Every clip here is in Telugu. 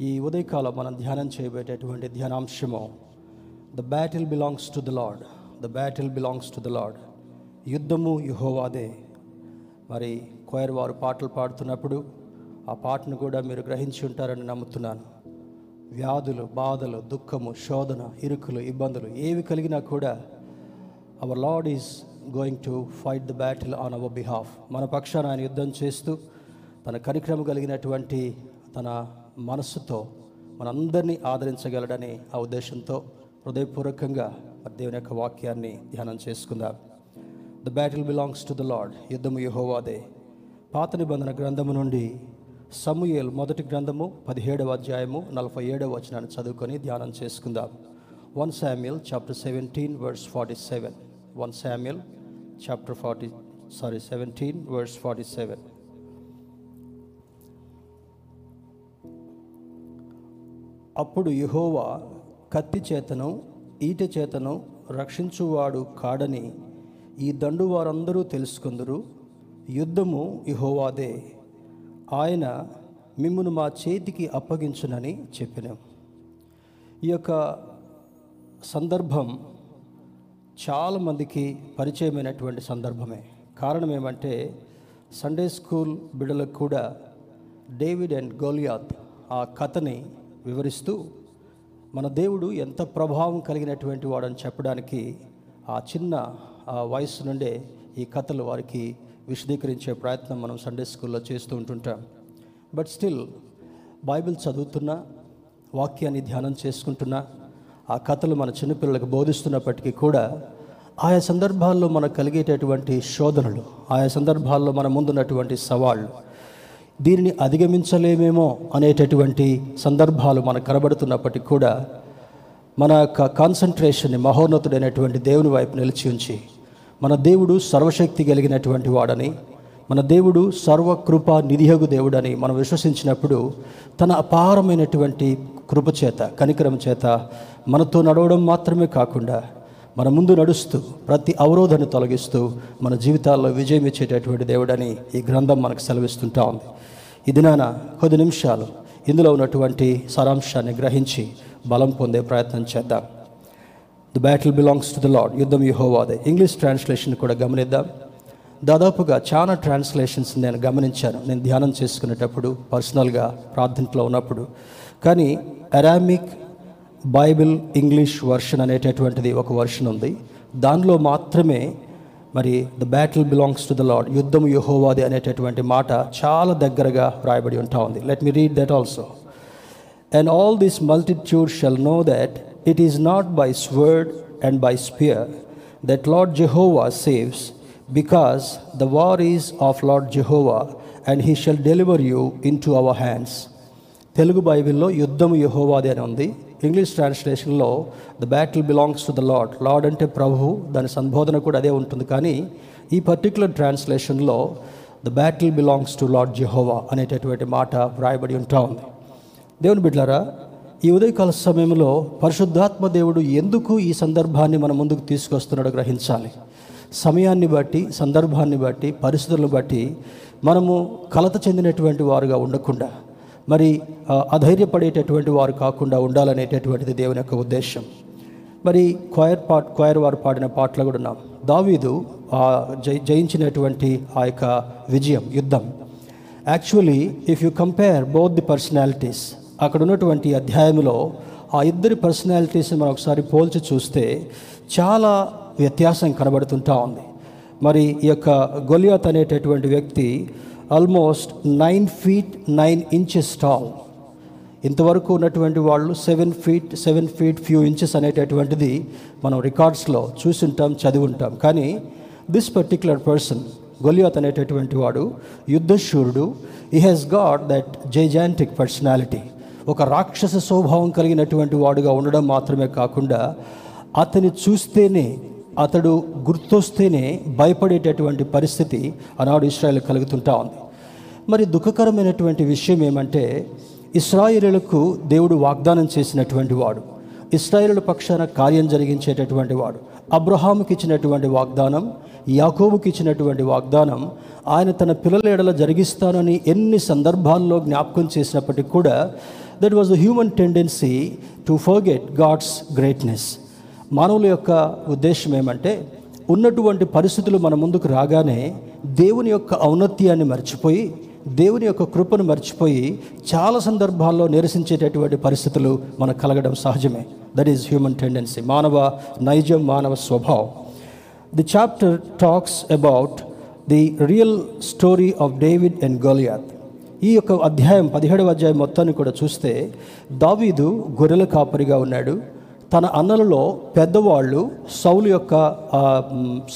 ఈ ఉదయకాలం మనం ధ్యానం చేయబేటటువంటి ధ్యానాంశము the battle belongs to the Lord the battle belongs to the Lord యుద్ధము యుహోవాదే. మరి కోయర్ వారు పాటలు పాడుతున్నప్పుడు ఆ పాటను కూడా మీరు గ్రహించి ఉంటారని నమ్ముతున్నాను. వ్యాధులు బాధలు దుఃఖము శోధన ఇరుకులు ఇబ్బందులు ఏవి కలిగినా కూడా our Lord is going to fight the battle on our behalf మన పక్షాన ఆయన యుద్ధం చేస్తూ తన కనిక్రమ కలిగినటువంటి తన మనస్సుతో మనందరినీ ఆదరించగలడని ఆ ఉద్దేశంతో హృదయపూర్వకంగా మరి దేవుని యొక్క వాక్యాన్ని ధ్యానం చేసుకుందాం. The battle belongs to the Lord యుద్ధము యహోవాదే. పాత నిబంధన గ్రంథము నుండి సమూయేల్ మొదటి గ్రంథము పదిహేడవ అధ్యాయము నలభై ఏడవ వచనాన్ని చదువుకొని ధ్యానం చేసుకుందాం. One Samuel chapter seventeen verse forty seven. One Samuel chapter forty sorry seventeen verse forty seven. అప్పుడు యహోవా కత్తి చేతను ఈట చేతను రక్షించువాడు కాడని ఈ దండు వారందరూ తెలుసుకుందరు. యుద్ధము ఇహోవాదే ఆయన మిమ్మను మా చేతికి అప్పగించునని చెప్పిన. ఈ యొక్క సందర్భం చాలామందికి పరిచయమైనటువంటి సందర్భమే. కారణం ఏమంటే సండే స్కూల్ బిడ్డలకు కూడా డేవిడ్ అండ్ గోలియాత్ ఆ కథని వివరిస్తూ మన దేవుడు ఎంత ప్రభావం కలిగినటువంటి వాడని చెప్పడానికి ఆ చిన్న ఆ వయసు నుండే ఈ కథలు వారికి విశదీకరించే ప్రయత్నం మనం సండే స్కూల్లో చేస్తూ ఉంటుంటాం. బట్ స్టిల్ బైబిల్ చదువుతున్నా వాక్యాన్ని ధ్యానం చేసుకుంటున్నా ఆ కథలు మన చిన్నపిల్లలకు బోధిస్తున్నప్పటికీ కూడా ఆయా సందర్భాల్లో మనకు కలిగేటటువంటి శోధనలు ఆయా సందర్భాల్లో మన ముందున్నటువంటి సవాళ్ళు దీనిని అధిగమించలేమేమో అనేటటువంటి సందర్భాలు మనకు కనబడుతున్నప్పటికీ కూడా మన యొక్క కాన్సన్ట్రేషన్ని మహోన్నతుడైనటువంటి దేవుని వైపు నిలిచి ఉంచి మన దేవుడు సర్వశక్తి కలిగినటువంటి వాడని మన దేవుడు సర్వకృప నిధియగు దేవుడని మనం విశ్వసించినప్పుడు తన అపారమైనటువంటి కృప చేత కనికరం చేత మనతో నడవడం మాత్రమే కాకుండా మన ముందు నడుస్తూ ప్రతి అవరోధాన్ని తొలగిస్తూ మన జీవితాల్లో విజయం ఇచ్చేటటువంటి దేవుడని ఈ గ్రంథం మనకు సెలవిస్తుంటా ఉంది. ఈ దినాన కొద్ది నిమిషాలు ఇందులో ఉన్నటువంటి సారాంశాన్ని గ్రహించి బలం పొందే ప్రయత్నం చేద్దాం. The battle belongs to the Lord యుద్ధం యుహోవాదే. ఇంగ్లీష్ ట్రాన్స్లేషన్ కూడా గమనిద్దాం. దాదాపుగా చాలా ట్రాన్స్లేషన్స్ నేను గమనించాను. నేను ధ్యానం చేసుకునేటప్పుడు పర్సనల్గా ప్రార్థనలో ఉన్నప్పుడు. కానీ అరామిక్ బైబిల్ ఇంగ్లీష్ వర్షన్ అనేటటువంటిది ఒక వర్షన్ ఉంది. దానిలో మాత్రమే మరి the battle belongs to the lord యుద్ధం యుహోవాది అనేటటువంటి మాట చాలా దగ్గరగా రాయబడి ఉంటా ఉంది. Let me read that also. And all this multitude shall know that it is not by sword and by spear that lord Jehovah saves because the war is of lord Jehovah and he shall deliver you into our hands Telugu బైబిల్లో యుద్ధం యహోవాది అని ఉంది. English ట్రాన్స్లేషన్లో the battle belongs to the lord lord అంటే ప్రభు దాని సంబోధన కూడా అదే ఉంటుంది. కానీ ఈ particular ట్రాన్స్లేషన్లో the battle belongs to Lord Jehovah అనేటటువంటి మాట వ్రాయబడి ఉంటా ఉంది. దేవుని బిడ్డారా ఈ ఉదయకాల సమయంలో పరిశుద్ధాత్మ దేవుడు ఎందుకు ఈ సందర్భాన్ని మన ముందుకు తీసుకొస్తున్నాడో గ్రహించాలి. సమయాన్ని బట్టి సందర్భాన్ని బట్టి పరిస్థితులను బట్టి మనము కలత చెందినటువంటి వారుగా ఉండకుండా మరి అధైర్యపడేటటువంటి వారు కాకుండా ఉండాలనేటటువంటిది దేవుని యొక్క ఉద్దేశం. మరి క్వైర్ పాట్ క్వైర్ వారు పాడిన పాటలు కూడా ఉన్నాం. దావీదు ఆ జై జయించినటువంటి ఆ యొక్క విజయం యుద్ధం. Actually if you compare both the personalities అక్కడ ఉన్నటువంటి అధ్యాయంలో ఆ ఇద్దరి పర్సనాలిటీస్ని మనం ఒకసారి పోల్చి చూస్తే చాలా వ్యత్యాసం కనబడుతుంటా ఉంది. మరి ఈ యొక్క గొలియాత్ అనేటటువంటి వ్యక్తి almost nine feet nine inches tall ఇంతవరకు ఉన్నటువంటి వాళ్ళు seven feet seven feet few inches అనేటటువంటిది మనం రికార్డ్స్లో చూసుంటాం చదివి ఉంటాం కానీ దిస్ పర్టిక్యులర్ పర్సన్ గొలియాత్ అనేటటువంటి వాడు యుద్ధశూరుడు ఈ has God that gigantic personality ఒక రాక్షస స్వభావం కలిగినటువంటి వాడుగా ఉండడం మాత్రమే కాకుండా అతని చూస్తేనే అతడు గుర్తొస్తేనే భయపడేటటువంటి పరిస్థితి ఆనాడు ఇస్రాయల్ కలుగుతుంటా ఉంది. మరి దుఃఖకరమైనటువంటి విషయం ఏమంటే ఇస్రాయిలకు దేవుడు వాగ్దానం చేసినటువంటి వాడు ఇస్రాయేలుల పక్షాన కార్యం జరిగించేటటువంటి వాడు అబ్రహాముకి ఇచ్చినటువంటి వాగ్దానం యాకోబుకి ఇచ్చినటువంటి వాగ్దానం ఆయన తన పిల్లల ఎడల జరిగిస్తానని ఎన్ని సందర్భాల్లో జ్ఞాపకం చేసినప్పటికీ కూడా that was the human tendency to forget God's greatness మానవుల యొక్క ఉద్దేశం ఏమంటే ఉన్నటువంటి పరిస్థితులు మన ముందుకు రాగానే దేవుని యొక్క ఔన్నత్యాన్ని మర్చిపోయి దేవుని యొక్క కృపను మర్చిపోయి చాలా సందర్భాల్లో నిరసించేటటువంటి పరిస్థితులు మనకు కలగడం సహజమే. దట్ ఈజ్ హ్యూమన్ టెండెన్సీ మానవ నైజం మానవ స్వభావం. The chapter talks about the real story of David and Goliath ఈ యొక్క అధ్యాయం పదిహేడవ అధ్యాయం మొత్తాన్ని కూడా చూస్తే దావీదు గొర్రెల కాపరిగా ఉన్నాడు. తన అన్నలలో పెద్దవాళ్ళు సౌలు యొక్క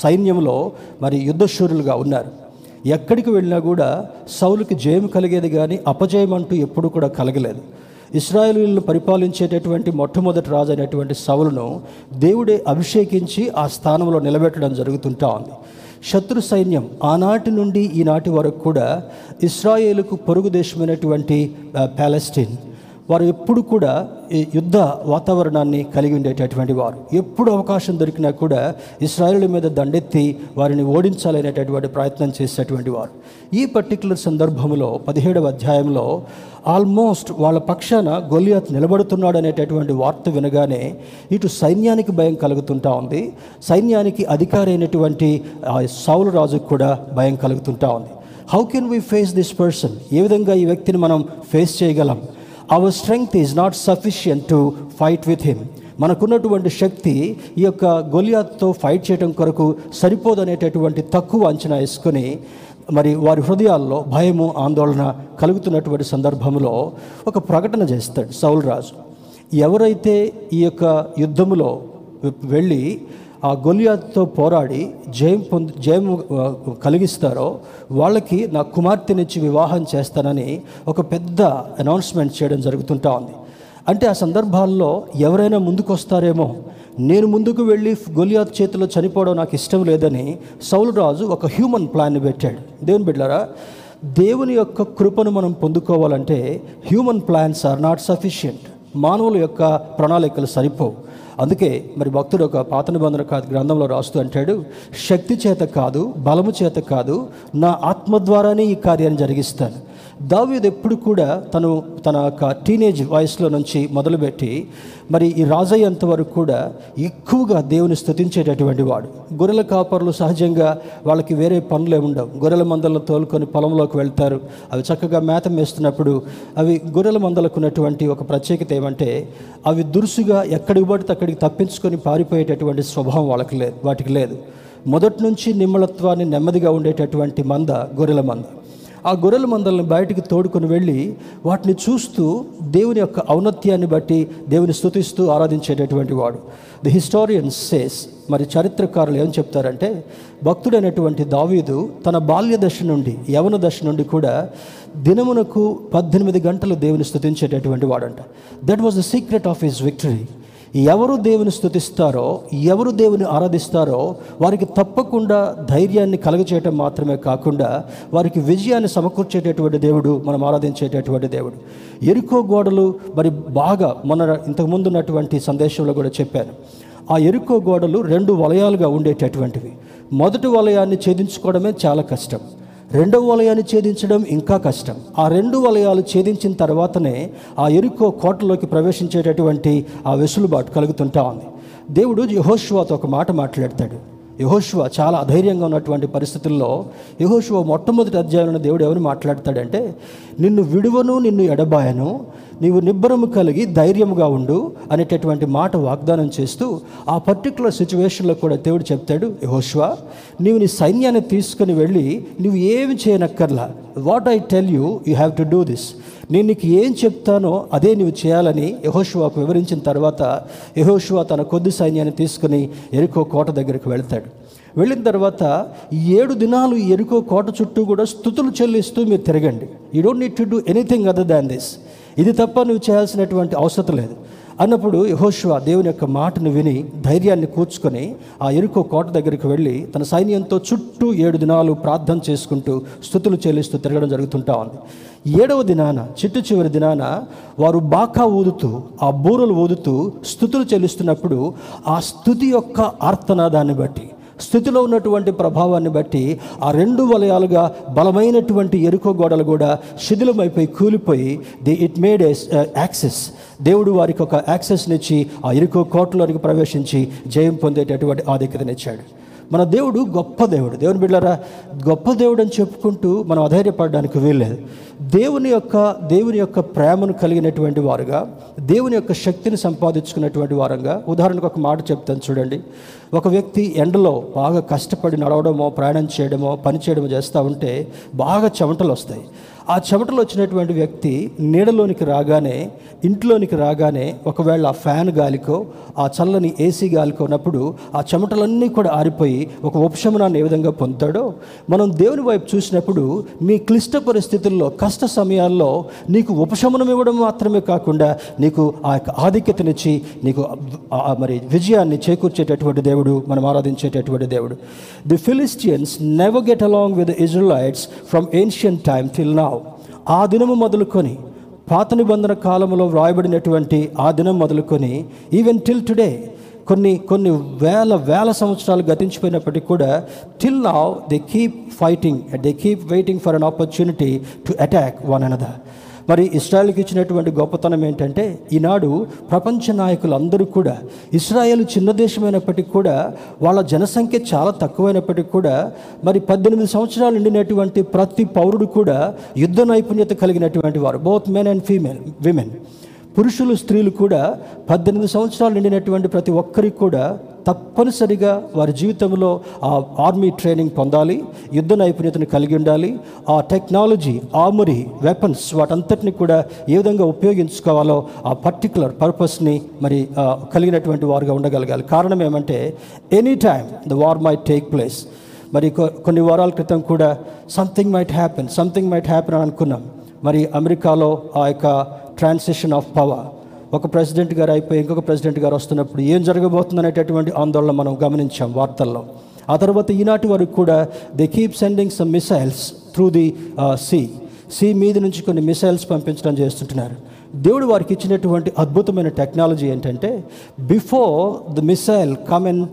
సైన్యంలో మరి యుద్ధశూరులుగా ఉన్నారు. ఎక్కడికి వెళ్ళినా కూడా సౌలుకి జయం కలిగేది కానీ అపజయం అంటూ ఎప్పుడు కూడా కలగలేదు. ఇస్రాయలీలను పరిపాలించేటటువంటి మొట్టమొదటి రాజు అయినటువంటి సౌలును దేవుడే అభిషేకించి ఆ స్థానంలో నిలబెట్టడం జరుగుతుంటా ఉంది. శత్రు సైన్యం ఆనాటి నుండి ఈనాటి వరకు కూడా ఇస్రాయేలుకు పొరుగు దేశమైనటువంటి ప్యాలెస్టీన్ వారు ఎప్పుడు కూడా ఈ యుద్ధ వాతావరణాన్ని కలిగి ఉండేటటువంటి వారు. ఎప్పుడు అవకాశం దొరికినా కూడా ఇస్రాయేల్ మీద దండెత్తి వారిని ఓడించాలనేటటువంటి ప్రయత్నం చేసేటువంటి వారు. ఈ పర్టికులర్ సందర్భంలో పదిహేడవ అధ్యాయంలో ఆల్మోస్ట్ వాళ్ళ పక్షాన గొలియాత్ నిలబడుతున్నాడు అనేటటువంటి వార్త వినగానే ఇటు సైన్యానికి భయం కలుగుతుంటా ఉంది. సైన్యానికి అధికారి అయినటువంటి సౌలు రాజుకు కూడా భయం కలుగుతుంటా ఉంది. How can we face this person ఏ విధంగా ఈ వ్యక్తిని మనం ఫేస్ చేయగలం? Our strength is not sufficient to fight with him మనకున్నటువంటి శక్తి ఈ యొక్క గొలియాతో ఫైట్ చేయడం కొరకు సరిపోదనేటటువంటి తక్కువ అంచనా వేసుకొని మరి వారి హృదయాల్లో భయము ఆందోళన కలుగుతున్నటువంటి సందర్భంలో ఒక ప్రకటన చేస్తాడు సౌల్రాజు ఎవరైతే ఈ యొక్క యుద్ధములో వెళ్ళి ఆ గొలియాతో పోరాడి జయం పొంది జయం కలిగిస్తారో వాళ్ళకి నా కుమార్తెనిచ్చి వివాహం చేస్తానని ఒక పెద్ద అనౌన్స్మెంట్ చేయడం జరుగుతుంటా ఉంది. అంటే ఆ సందర్భాల్లో ఎవరైనా ముందుకు వస్తారేమో నేను ముందుకు వెళ్ళి గొలియాత్ చేతిలో చనిపోవడం నాకు ఇష్టం లేదని సౌలు రాజు ఒక హ్యూమన్ ప్లాన్ని పెట్టాడు. దేవుని బిడ్డారా దేవుని యొక్క కృపను మనం పొందుకోవాలంటే human plans are not sufficient మానవుల యొక్క ప్రణాళికలు సరిపోవు. అందుకే మరి భక్తుడు ఒక పాత నిబంధన కాదు గ్రంథంలో రాస్తూ అంటాడు శక్తి చేత కాదు బలము చేత కాదు నా ఆత్మ ద్వారానే ఈ కార్యాన్ని జరిగిస్తాను. దావీదు ఎప్పుడు కూడా తను తన యొక్క టీనేజ్ వయసులో నుంచి మొదలుపెట్టి మరి ఈ రాజయ్యేంత వరకు కూడా ఎక్కువగా దేవుని స్థుతించేటటువంటి వాడు. గొర్రెల కాపర్లు సహజంగా వాళ్ళకి వేరే పనులే ఉండవు. గొర్రెల మందలను తోలుకొని పొలంలోకి వెళ్తారు. అవి చక్కగా మేత మేస్తున్నప్పుడు అవి గొర్రెల మందలకు ఉన్నటువంటి ఒక ప్రత్యేకత ఏమంటే అవి దురుసుగా ఎక్కడికి పడితే అక్కడికి తప్పించుకొని పారిపోయేటటువంటి స్వభావం వాళ్ళకి లేదు వాటికి లేదు. మొదటి నుంచి నిమ్మలత్వాన్ని నెమ్మదిగా ఉండేటటువంటి మంద గొర్రెల మంద. ఆ గొర్రెల మందలను బయటికి తోడుకొని వెళ్ళి వాటిని చూస్తూ దేవుని యొక్క ఔన్నత్యాన్ని బట్టి దేవుని స్థుతిస్తూ ఆరాధించేటటువంటి వాడు. ది హిస్టారియన్ సేస్ మరి చరిత్రకారులు ఏం చెప్తారంటే భక్తుడైనటువంటి దావీదు తన బాల్య దశ నుండి యవన దశ నుండి కూడా దినమునకు పద్దెనిమిది గంటలు దేవుని స్తుతించేటటువంటి వాడంట. That was the secret of his victory ఎవరు దేవుని స్థుతిస్తారో ఎవరు దేవుని ఆరాధిస్తారో వారికి తప్పకుండా ధైర్యాన్ని కలగచేయటం మాత్రమే కాకుండా వారికి విజయాన్ని సమకూర్చేటటువంటి దేవుడు మనం ఆరాధించేటటువంటి దేవుడు. ఎరుకో గోడలు మరి బాగా మన ఇంతకుముందు ఉన్నటువంటి సందేశంలో కూడా చెప్పాను. ఆ ఎరుకో గోడలు రెండు వలయాలుగా ఉండేటటువంటివి. మొదటి వలయాన్ని ఛేదించుకోవడమే చాలా కష్టం. రెండవ వలయాన్ని ఛేదించడం ఇంకా కష్టం. ఆ రెండు వలయాలు ఛేదించిన తర్వాతనే ఆ ఎరుకో కోటలోకి ప్రవేశించేటటువంటి ఆ వెసులుబాటు కలుగుతుంటా ఉంది. దేవుడు యహోష్వాతో ఒక మాట మాట్లాడతాడు. యహోష్వ చాలా అధైర్యంగా ఉన్నటువంటి పరిస్థితుల్లో యహోష్వ మొట్టమొదటి అధ్యాయంలో దేవుడు ఎవరు మాట్లాడతాడంటే నిన్ను విడువను నిన్ను ఎడబాయను నీవు నిబ్బరము కలిగి ధైర్యముగా ఉండు అనేటటువంటి మాట వాగ్దానం చేస్తూ ఆ పర్టికులర్ సిచ్యువేషన్లో కూడా దేవుడు చెప్తాడు యహోష్వా నీవు నీ సైన్యాన్ని తీసుకుని వెళ్ళి నువ్వు ఏమి చేయనక్కర్లా. What I tell you you have to do this నేను నీకు ఏం చెప్తానో అదే నువ్వు చేయాలని యహోషువాకు వివరించిన తర్వాత యహోషువా తన కొద్ది సైన్యాన్ని తీసుకుని ఎరుకో కోట దగ్గరికి వెళ్తాడు. వెళ్ళిన తర్వాత ఏడు దినాలు ఎరుకో కోట చుట్టూ కూడా స్థుతులు చెల్లిస్తూ మీరు తిరగండి. You don't need to do anything other than this ఇది తప్ప నువ్వు చేయాల్సినటువంటి అవసరం లేదు. అన్నప్పుడు యహోషువా దేవుని యొక్క మాటను విని ధైర్యాన్ని కూర్చుకొని ఆ ఎరుకో కోట దగ్గరికి వెళ్ళి తన సైన్యంతో చుట్టూ ఏడు దినాలు ప్రార్థన చేసుకుంటూ స్థుతులు చెల్లిస్తూ తిరగడం జరుగుతుంటా ఉంది. ఏడవ దినాన చిట్టు చివరి దినాన వారు బాకా ఊదుతూ ఆ బూరలు ఊదుతూ స్థుతులు చెల్లిస్తున్నప్పుడు ఆ స్థుతి యొక్క ఆర్తనాదాన్ని బట్టి స్థితిలో ఉన్నటువంటి ప్రభావాన్ని బట్టి ఆ రెండు వలయాలుగా బలమైనటువంటి ఎరుకో గోడలు కూడా శిథిలమైపోయి కూలిపోయి the it made us access దేవుడు వారికి ఒక యాక్సెస్నిచ్చి ఆ ఎరుకో కోటలోనికి ప్రవేశించి జయం పొందేటటువంటి ఆధిక్యతనిచ్చాడు మన దేవుడు గొప్ప దేవుడు. దేవుని బిడ్డారా గొప్ప దేవుడు అని చెప్పుకుంటూ మనం అధైర్యపడడానికి వీల్లేదు. దేవుని యొక్క దేవుని యొక్క ప్రేమను కలిగినటువంటి వారుగా దేవుని యొక్క శక్తిని సంపాదించుకున్నటువంటి వారంగా ఉదాహరణకు ఒక మాట చెప్తాను చూడండి. ఒక వ్యక్తి ఎండలో బాగా కష్టపడి నడవడమో ప్రయాణం చేయడమో పని చేయడమో చేస్తూ ఉంటే బాగా చెమటలు వస్తాయి. ఆ చెమటలు వచ్చినటువంటి వ్యక్తి నీడలోనికి రాగానే ఇంట్లోనికి రాగానే ఒకవేళ ఆ ఫ్యాన్ గాలికో ఆ చల్లని ఏసీ గాలికోనప్పుడు ఆ చెమటలన్నీ కూడా ఆరిపోయి ఒక ఉపశమనాన్ని ఏ విధంగా పొందుతాడో? మనం దేవుని వైపు చూసినప్పుడు నీ క్లిష్ట పరిస్థితుల్లో కష్ట సమయాల్లో నీకు ఉపశమనం ఇవ్వడం మాత్రమే కాకుండా నీకు ఆ యొక్క ఆధిక్యతనిచ్చి నీకు మరి విజయాన్ని చేకూర్చేటటువంటి దేవుడు మనం ఆరాధించేటటువంటి దేవుడు. The Philistines never get along with Israelites from ancient time till నా ఆ దినము మొదలుకొని పాత నిబంధన కాలంలో వ్రాయబడినటువంటి ఆ దినం మొదలుకొని ఈవెన్ టిల్ టుడే కొన్ని కొన్ని వేల వేల సంవత్సరాలు గతించిపోయినప్పటికీ కూడా till now they keep fighting they keep waiting for an opportunity to attack one another మరి ఇస్రాయల్కి ఇచ్చినటువంటి గొప్పతనం ఏంటంటే ఈనాడు ప్రపంచ నాయకులు అందరూ కూడా ఇస్రాయల్ చిన్న దేశమైనప్పటికీ కూడా వాళ్ళ జనసంఖ్య చాలా తక్కువైనప్పటికీ కూడా మరి పద్దెనిమిది సంవత్సరాలు నిండినటువంటి ప్రతి పౌరుడు కూడా యుద్ధ నైపుణ్యత కలిగినటువంటి వారు both men and female women పురుషులు స్త్రీలు కూడా పద్దెనిమిది సంవత్సరాలు నిండినటువంటి ప్రతి ఒక్కరికి కూడా తప్పనిసరిగా వారి జీవితంలో ఆ ఆర్మీ ట్రైనింగ్ పొందాలి యుద్ధ నైపుణ్యతను కలిగి ఉండాలి ఆ టెక్నాలజీ ఆర్మరీ వెపన్స్ వాటంతటిని కూడా ఏ విధంగా ఉపయోగించుకోవాలో ఆ పర్టికులర్ పర్పస్ని మరి కలిగినటువంటి వారుగా ఉండగలగాలి. కారణం ఏమంటే any time the war may take place. మరి కొ- కొన్ని వారాల క్రితం కూడా something might happen something might happen అని అనుకున్నాం. మరి అమెరికాలో ఆ యొక్క ట్రాన్సిషన్ ఆఫ్ పవర్ ఒక ప్రెసిడెంట్ గారు అయిపోయి ఇంకొక ప్రెసిడెంట్ గారు వస్తున్నప్పుడు ఏం జరగబోతుంది అనేటటువంటి ఆందోళన మనం గమనించాం వార్తల్లో. ఆ తర్వాత ఈనాటి వరకు కూడా they keep sending some missiles through the sea sea మీద నుంచి కొన్ని మిసైల్స్ పంపించడం చేస్తుంటున్నారు. దేవుడు వారికి ఇచ్చినటువంటి అద్భుతమైన టెక్నాలజీ ఏంటంటే before the missile come and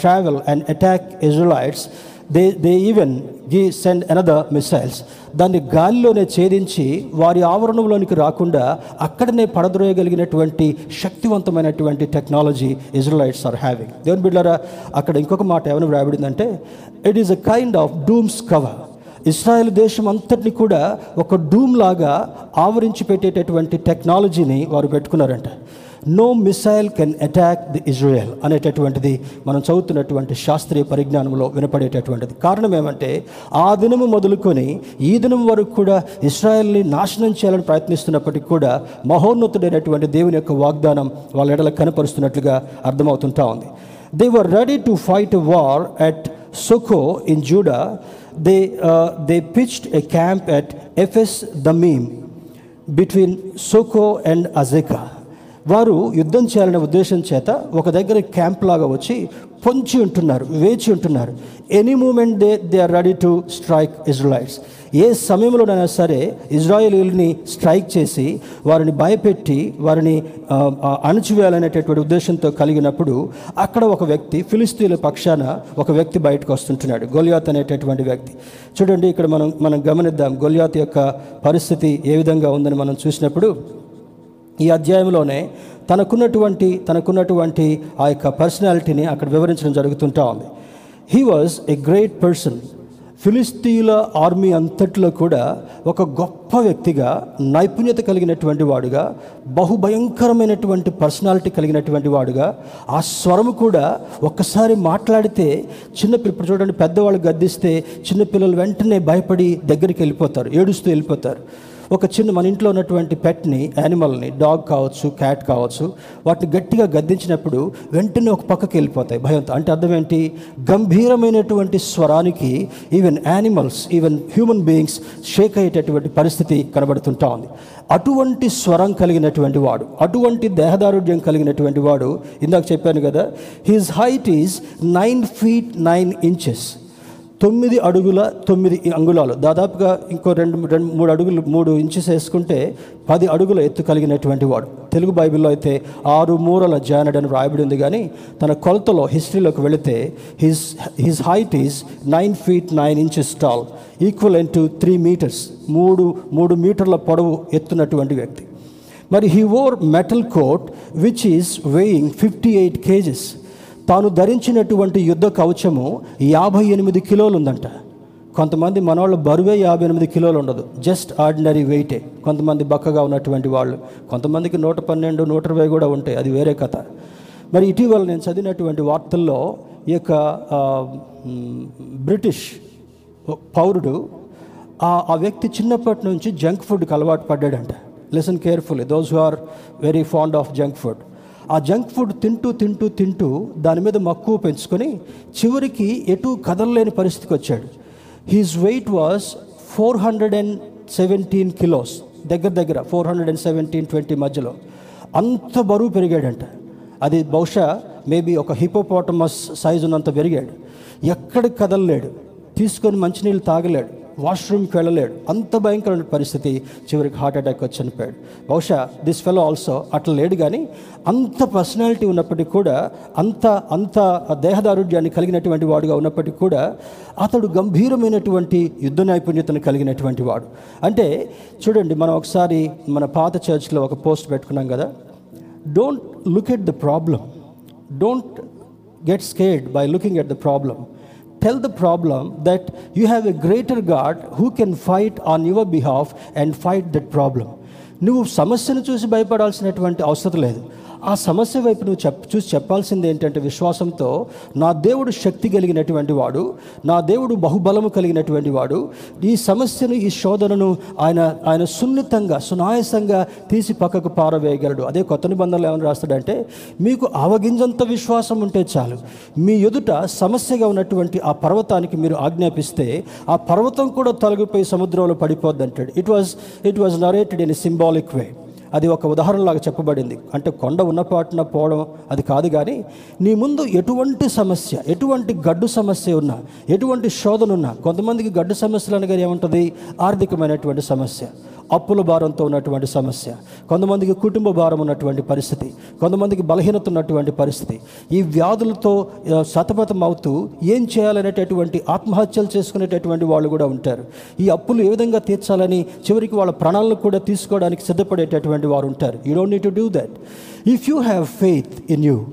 travel and attack Israelites they they even గి సెండ్ అనదర్ మిసైల్స్ దాన్ని గాలిలోనే ఛేదించి వారి ఆవరణంలోనికి రాకుండా అక్కడనే పడద్రోయగలిగినటువంటి శక్తివంతమైనటువంటి టెక్నాలజీ ఇజ్రాయిట్స్ ఆర్ హ్యావింగ్ దేవుని బిడ్డారా అక్కడ ఇంకొక మాట ఏమైనా వ్రాయబడిందంటే it is a kind of dooms cover Israel దేశం అంతటిని కూడా ఒక డూమ్ లాగా ఆవరించి పెట్టేటటువంటి టెక్నాలజీని వారు పెట్టుకున్నారంట. No missile can attack the Israel అనేటటువంటిది మనం చదువుతున్నటువంటి శాస్త్రీయ పరిజ్ఞానంలో వినపడేటటువంటిది. కారణం ఏమంటే ఆ దినము మొదలుకొని ఈ దినం వరకు కూడా ఇస్రాయల్ని నాశనం చేయాలని ప్రయత్నిస్తున్నప్పటికీ కూడా మహోన్నతుడైనటువంటి దేవుని యొక్క వాగ్దానం వాళ్ళ ఎడల కనపరుస్తున్నట్లుగా అర్థమవుతుంటా ఉంది. They were ready to fight war at Socoh in Judah they they pitched a camp at the mim between Socoh and Azekah వారు యుద్ధం చేయాలనే ఉద్దేశం చేత ఒక దగ్గర క్యాంప్ లాగా వచ్చి పొంచి ఉంటున్నారు వేచి ఉంటున్నారు. Any moment they they are ready to strike Israel's ఏ సమయంలోనైనా సరే ఇజ్రాయిల్ని స్ట్రైక్ చేసి వారిని భయపెట్టి వారిని అణచివేయాలనేటటువంటి ఉద్దేశంతో కలిగినప్పుడు అక్కడ ఒక వ్యక్తి ఫిలిస్తీన్ల పక్షాన ఒక వ్యక్తి బయటకు వస్తుంటున్నాడు గొలియాత్ అనేటటువంటి వ్యక్తి. చూడండి ఇక్కడ మనం మనం గమనిద్దాం గొలియాత్ యొక్క పరిస్థితి ఏ విధంగా ఉందని మనం చూసినప్పుడు ఈ అధ్యాయంలోనే తనకున్నటువంటి తనకున్నటువంటి ఆ యొక్క పర్సనాలిటీని అక్కడ వివరించడం జరుగుతుంటా ఉంది. He was a great person ఫిలిస్తీన్ల army అంతట్లో కూడా ఒక గొప్ప వ్యక్తిగా నైపుణ్యత కలిగినటువంటి వాడుగా బహుభయంకరమైనటువంటి పర్సనాలిటీ కలిగినటువంటి వాడుగా ఆ స్వరము కూడా ఒక్కసారి మాట్లాడితే చిన్నపిల్ల ఇప్పుడు చూడండి పెద్దవాళ్ళు గద్దిస్తే చిన్నపిల్లలు వెంటనే భయపడి దగ్గరికి వెళ్ళిపోతారు ఏడుస్తూ వెళ్ళిపోతారు. ఒక చిన్న మన ఇంట్లో ఉన్నటువంటి పెట్ని యానిమల్ని డాగ్ కావచ్చు క్యాట్ కావచ్చు వాటిని గట్టిగా గద్దించినప్పుడు వెంటనే ఒక పక్కకి వెళ్ళిపోతాయి భయంతో. అంటే అర్థం ఏంటి? గంభీరమైనటువంటి స్వరానికి even animals even human beings shake అయ్యేటటువంటి పరిస్థితి కనబడుతుంటా ఉంది. అటువంటి స్వరం కలిగినటువంటి వాడు అటువంటి దేహదారుఢ్యం కలిగినటువంటి వాడు ఇందాక చెప్పాను కదా his height is nine feet nine inches తొమ్మిది అడుగుల తొమ్మిది అంగుళాలు. దాదాపుగా ఇంకో రెండు రెండు మూడు అడుగులు మూడు ఇంచెస్ వేసుకుంటే పది అడుగుల ఎత్తు కలిగినటువంటి వాడు. తెలుగు బైబిల్లో అయితే ఆరు మూరల జానడ్ అని రాయబడి ఉంది కానీ తన కొలతలో హిస్టరీలోకి వెళితే his his height is nine feet nine inches tall equal to three metres మూడు మూడు మీటర్ల పొడవు ఎత్తున్నటువంటి వ్యక్తి. మరి he wore metal coat which is weighing fifty eight kgs. తాను ధరించినటువంటి యుద్ధ కవచము యాభై ఎనిమిది కిలోలు ఉందంట కొంతమంది మనవాళ్ళు బరువే యాభై ఎనిమిది కిలోలు ఉండదు జస్ట్ ఆర్డినరీ వెయిటే కొంతమంది బక్కగా ఉన్నటువంటి వాళ్ళు. కొంతమందికి నూట పన్నెండు నూట ఇరవై కూడా ఉంటాయి. అది వేరే కథ. మరి ఇటీవల నేను చదివినటువంటి వార్తల్లో ఈ యొక్క బ్రిటిష్ పౌరుడు ఆ ఆ వ్యక్తి చిన్నప్పటి నుంచి జంక్ ఫుడ్కి అలవాటు పడ్డాడంట. Listen carefully those who are very fond of junk food ఆ జంక్ ఫుడ్ తింటూ తింటూ తింటూ దాని మీద మక్కువ పెంచుకొని చివరికి ఎటు కదలలేని పరిస్థితికి వచ్చాడు. His weight was four hundred and seventeen kilos దగ్గర దగ్గర four hundred and seventeen twenty మధ్యలో. అంత బరువు పెరిగాడంట. అది బహుశా మేబీ ఒక హిపోపోటమస్ సైజు ఉన్నంత పెరిగాడు. ఎక్కడికి కదలలేడు. తీసుకొని మంచినీళ్ళు తాగలేడు. వాష్రూమ్కి వెళ్ళలేడు. అంత భయంకరమైన పరిస్థితి. చివరికి హార్ట్ అటాక్ వచ్చి చనిపోయాడు. బహుశా దిస్ ఫెలో ఆల్సో అట్లా లేడు కానీ అంత పర్సనాలిటీ ఉన్నప్పటికీ కూడా అంత అంత దేహదారుఢ్యాన్ని కలిగినటువంటి వాడుగా ఉన్నప్పటికీ కూడా అతడు గంభీరమైనటువంటి యుద్ధ నైపుణ్యతను కలిగినటువంటి వాడు. అంటే చూడండి మనం ఒకసారి మన పాత చర్చ్లో ఒక పోస్ట్ పెట్టుకున్నాం కదా. Don't look at the problem don't get scared by looking at the problem tell the problem that you have a greater God who can fight on your behalf and fight that problem. నువ్వు సమస్యను చూసి భయపడాల్సినటువంటి అవసరం లేదు ఆ సమస్య వైపు నువ్వు చెప్ చూసి చెప్పాల్సింది ఏంటంటే విశ్వాసంతో నా దేవుడు శక్తి కలిగినటువంటి వాడు నా దేవుడు బహుబలము కలిగినటువంటి వాడు. ఈ సమస్యను ఈ శోధనను ఆయన ఆయన సున్నితంగా సునాయసంగా తీసి పక్కకు పారవేయగలడు. అదే కొత్త నిబంధనలు ఏమని రాస్తాడంటే మీకు ఆవగింజంత విశ్వాసం ఉంటే చాలు. మీ ఎదుట సమస్యగా ఉన్నటువంటి ఆ పర్వతానికి మీరు ఆజ్ఞాపిస్తే ఆ పర్వతం కూడా తొలగిపోయి సముద్రంలో పడిపోద్ది అంటాడు. It was it was narrated in symbolic way అది ఒక ఉదాహరణలాగా చెప్పబడింది. అంటే కొండ ఉన్నపాటున పోవడం అది కాదు కానీ నీ ముందు ఎటువంటి సమస్య ఎటువంటి గడ్డు సమస్య ఉన్నా ఎటువంటి శోధన ఉన్నా కొంతమందికి గడ్డు సమస్యలు అనగా ఏముంటుంది? ఆర్థికమైనటువంటి సమస్య. అప్పుల భారంతో ఉన్నటువంటి సమస్య కొంతమందికి కుటుంబ భారం ఉన్నటువంటి పరిస్థితి కొంతమందికి బలహీనత ఉన్నటువంటి పరిస్థితి. ఈ వ్యాధులతో సతమతం అవుతూ ఏం చేయాలనేటటువంటి ఆత్మహత్యలు చేసుకునేటటువంటి వాళ్ళు కూడా ఉంటారు. ఈ అప్పులు ఏ విధంగా తీర్చాలని చివరికి వాళ్ళ ప్రాణాలను కూడా తీసుకోవడానికి సిద్ధపడేటటువంటి వారు ఉంటారు. You don't need to do that if you have faith in you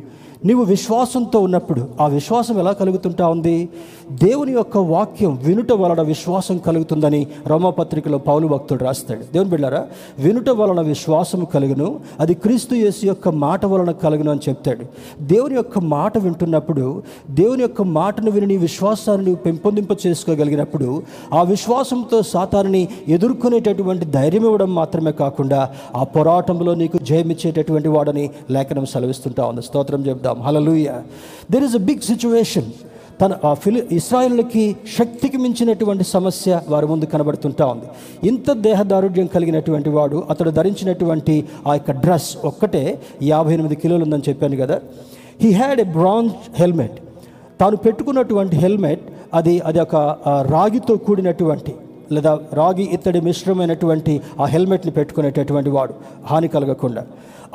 నీవు విశ్వాసంతో ఉన్నప్పుడు ఆ విశ్వాసం ఎలా కలుగుతుంటా ఉంది? దేవుని యొక్క వాక్యం వినుట వలన విశ్వాసం కలుగుతుందని రోమపత్రికలో పౌలు భక్తుడు రాస్తాడు. దేవుని బిళ్ళారా వినుట వలన విశ్వాసం కలుగును అది క్రీస్తు యేసు యొక్క మాట వలన కలుగును అని చెప్తాడు. దేవుని యొక్క మాట వింటున్నప్పుడు దేవుని యొక్క మాటను విని నీ విశ్వాసాన్ని నువ్వు పెంపొందింప చేసుకోగలిగినప్పుడు ఆ విశ్వాసంతో సాతాన్ని ఎదుర్కొనేటటువంటి ధైర్యం ఇవ్వడం మాత్రమే కాకుండా ఆ పోరాటంలో నీకు జయమిచ్చేటటువంటి వాడని లేఖనం సెలవిస్తుంటా ఉంది. స్తోత్రం చెప్దాం. Hallelujah there is a big situation తన ఆ ఫిలి ఇస్రాయిల్కి శక్తికి మించినటువంటి సమస్య వారి ముందు కనబడుతుంటా ఉంది. ఇంత దేహదారుఢ్యం కలిగినటువంటి వాడు అతడు ధరించినటువంటి ఆ యొక్క డ్రెస్ ఒక్కటే యాభై ఎనిమిది కిలోలు ఉందని చెప్పాను కదా. He had a bronze helmet తాను పెట్టుకున్నటువంటి హెల్మెట్ అది అది ఒక రాగితో కూడినటువంటి లేదా రాగి ఇత్తడి మిశ్రమైనటువంటి ఆ హెల్మెట్ని పెట్టుకునేటటువంటి వాడు హాని కలగకుండా.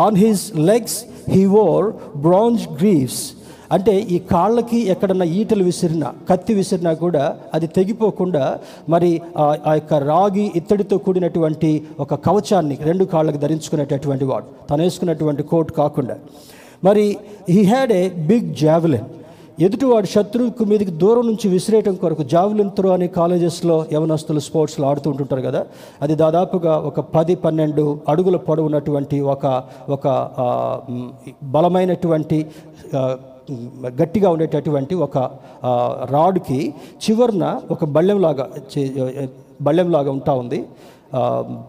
On his legs he wore bronze greaves అంటే ఈ కాళ్ళకి ఎక్కడన్నా ఈటలు విసిరినా కత్తి విసిరినా కూడా అది తెగిపోకుండా మరి ఆ ఆ యొక్క రాగి ఇత్తడితో కూడినటువంటి ఒక కవచాన్ని రెండు కాళ్ళకి ధరించుకునేటటువంటి వాడు తను వేసుకున్నటువంటి కోట్ కాకుండా. మరి he had a big javelin ఎదుటివాడు శత్రువుకు మీదకి దూరం నుంచి విసిరేయటం కొరకు జావ్లిన్ త్రో అని కాలేజెస్లో యవనస్తులు స్పోర్ట్స్లో ఆడుతూ ఉంటుంటారు కదా? అది దాదాపుగా ఒక పది పన్నెండు అడుగుల పొడవున్నటువంటి ఒక ఒక బలమైనటువంటి గట్టిగా ఉండేటటువంటి ఒక రాడ్కి చివరన ఒక బళ్ళెంలాగా చే- బళ్ళెంలాగా ఉంటా ఉంది.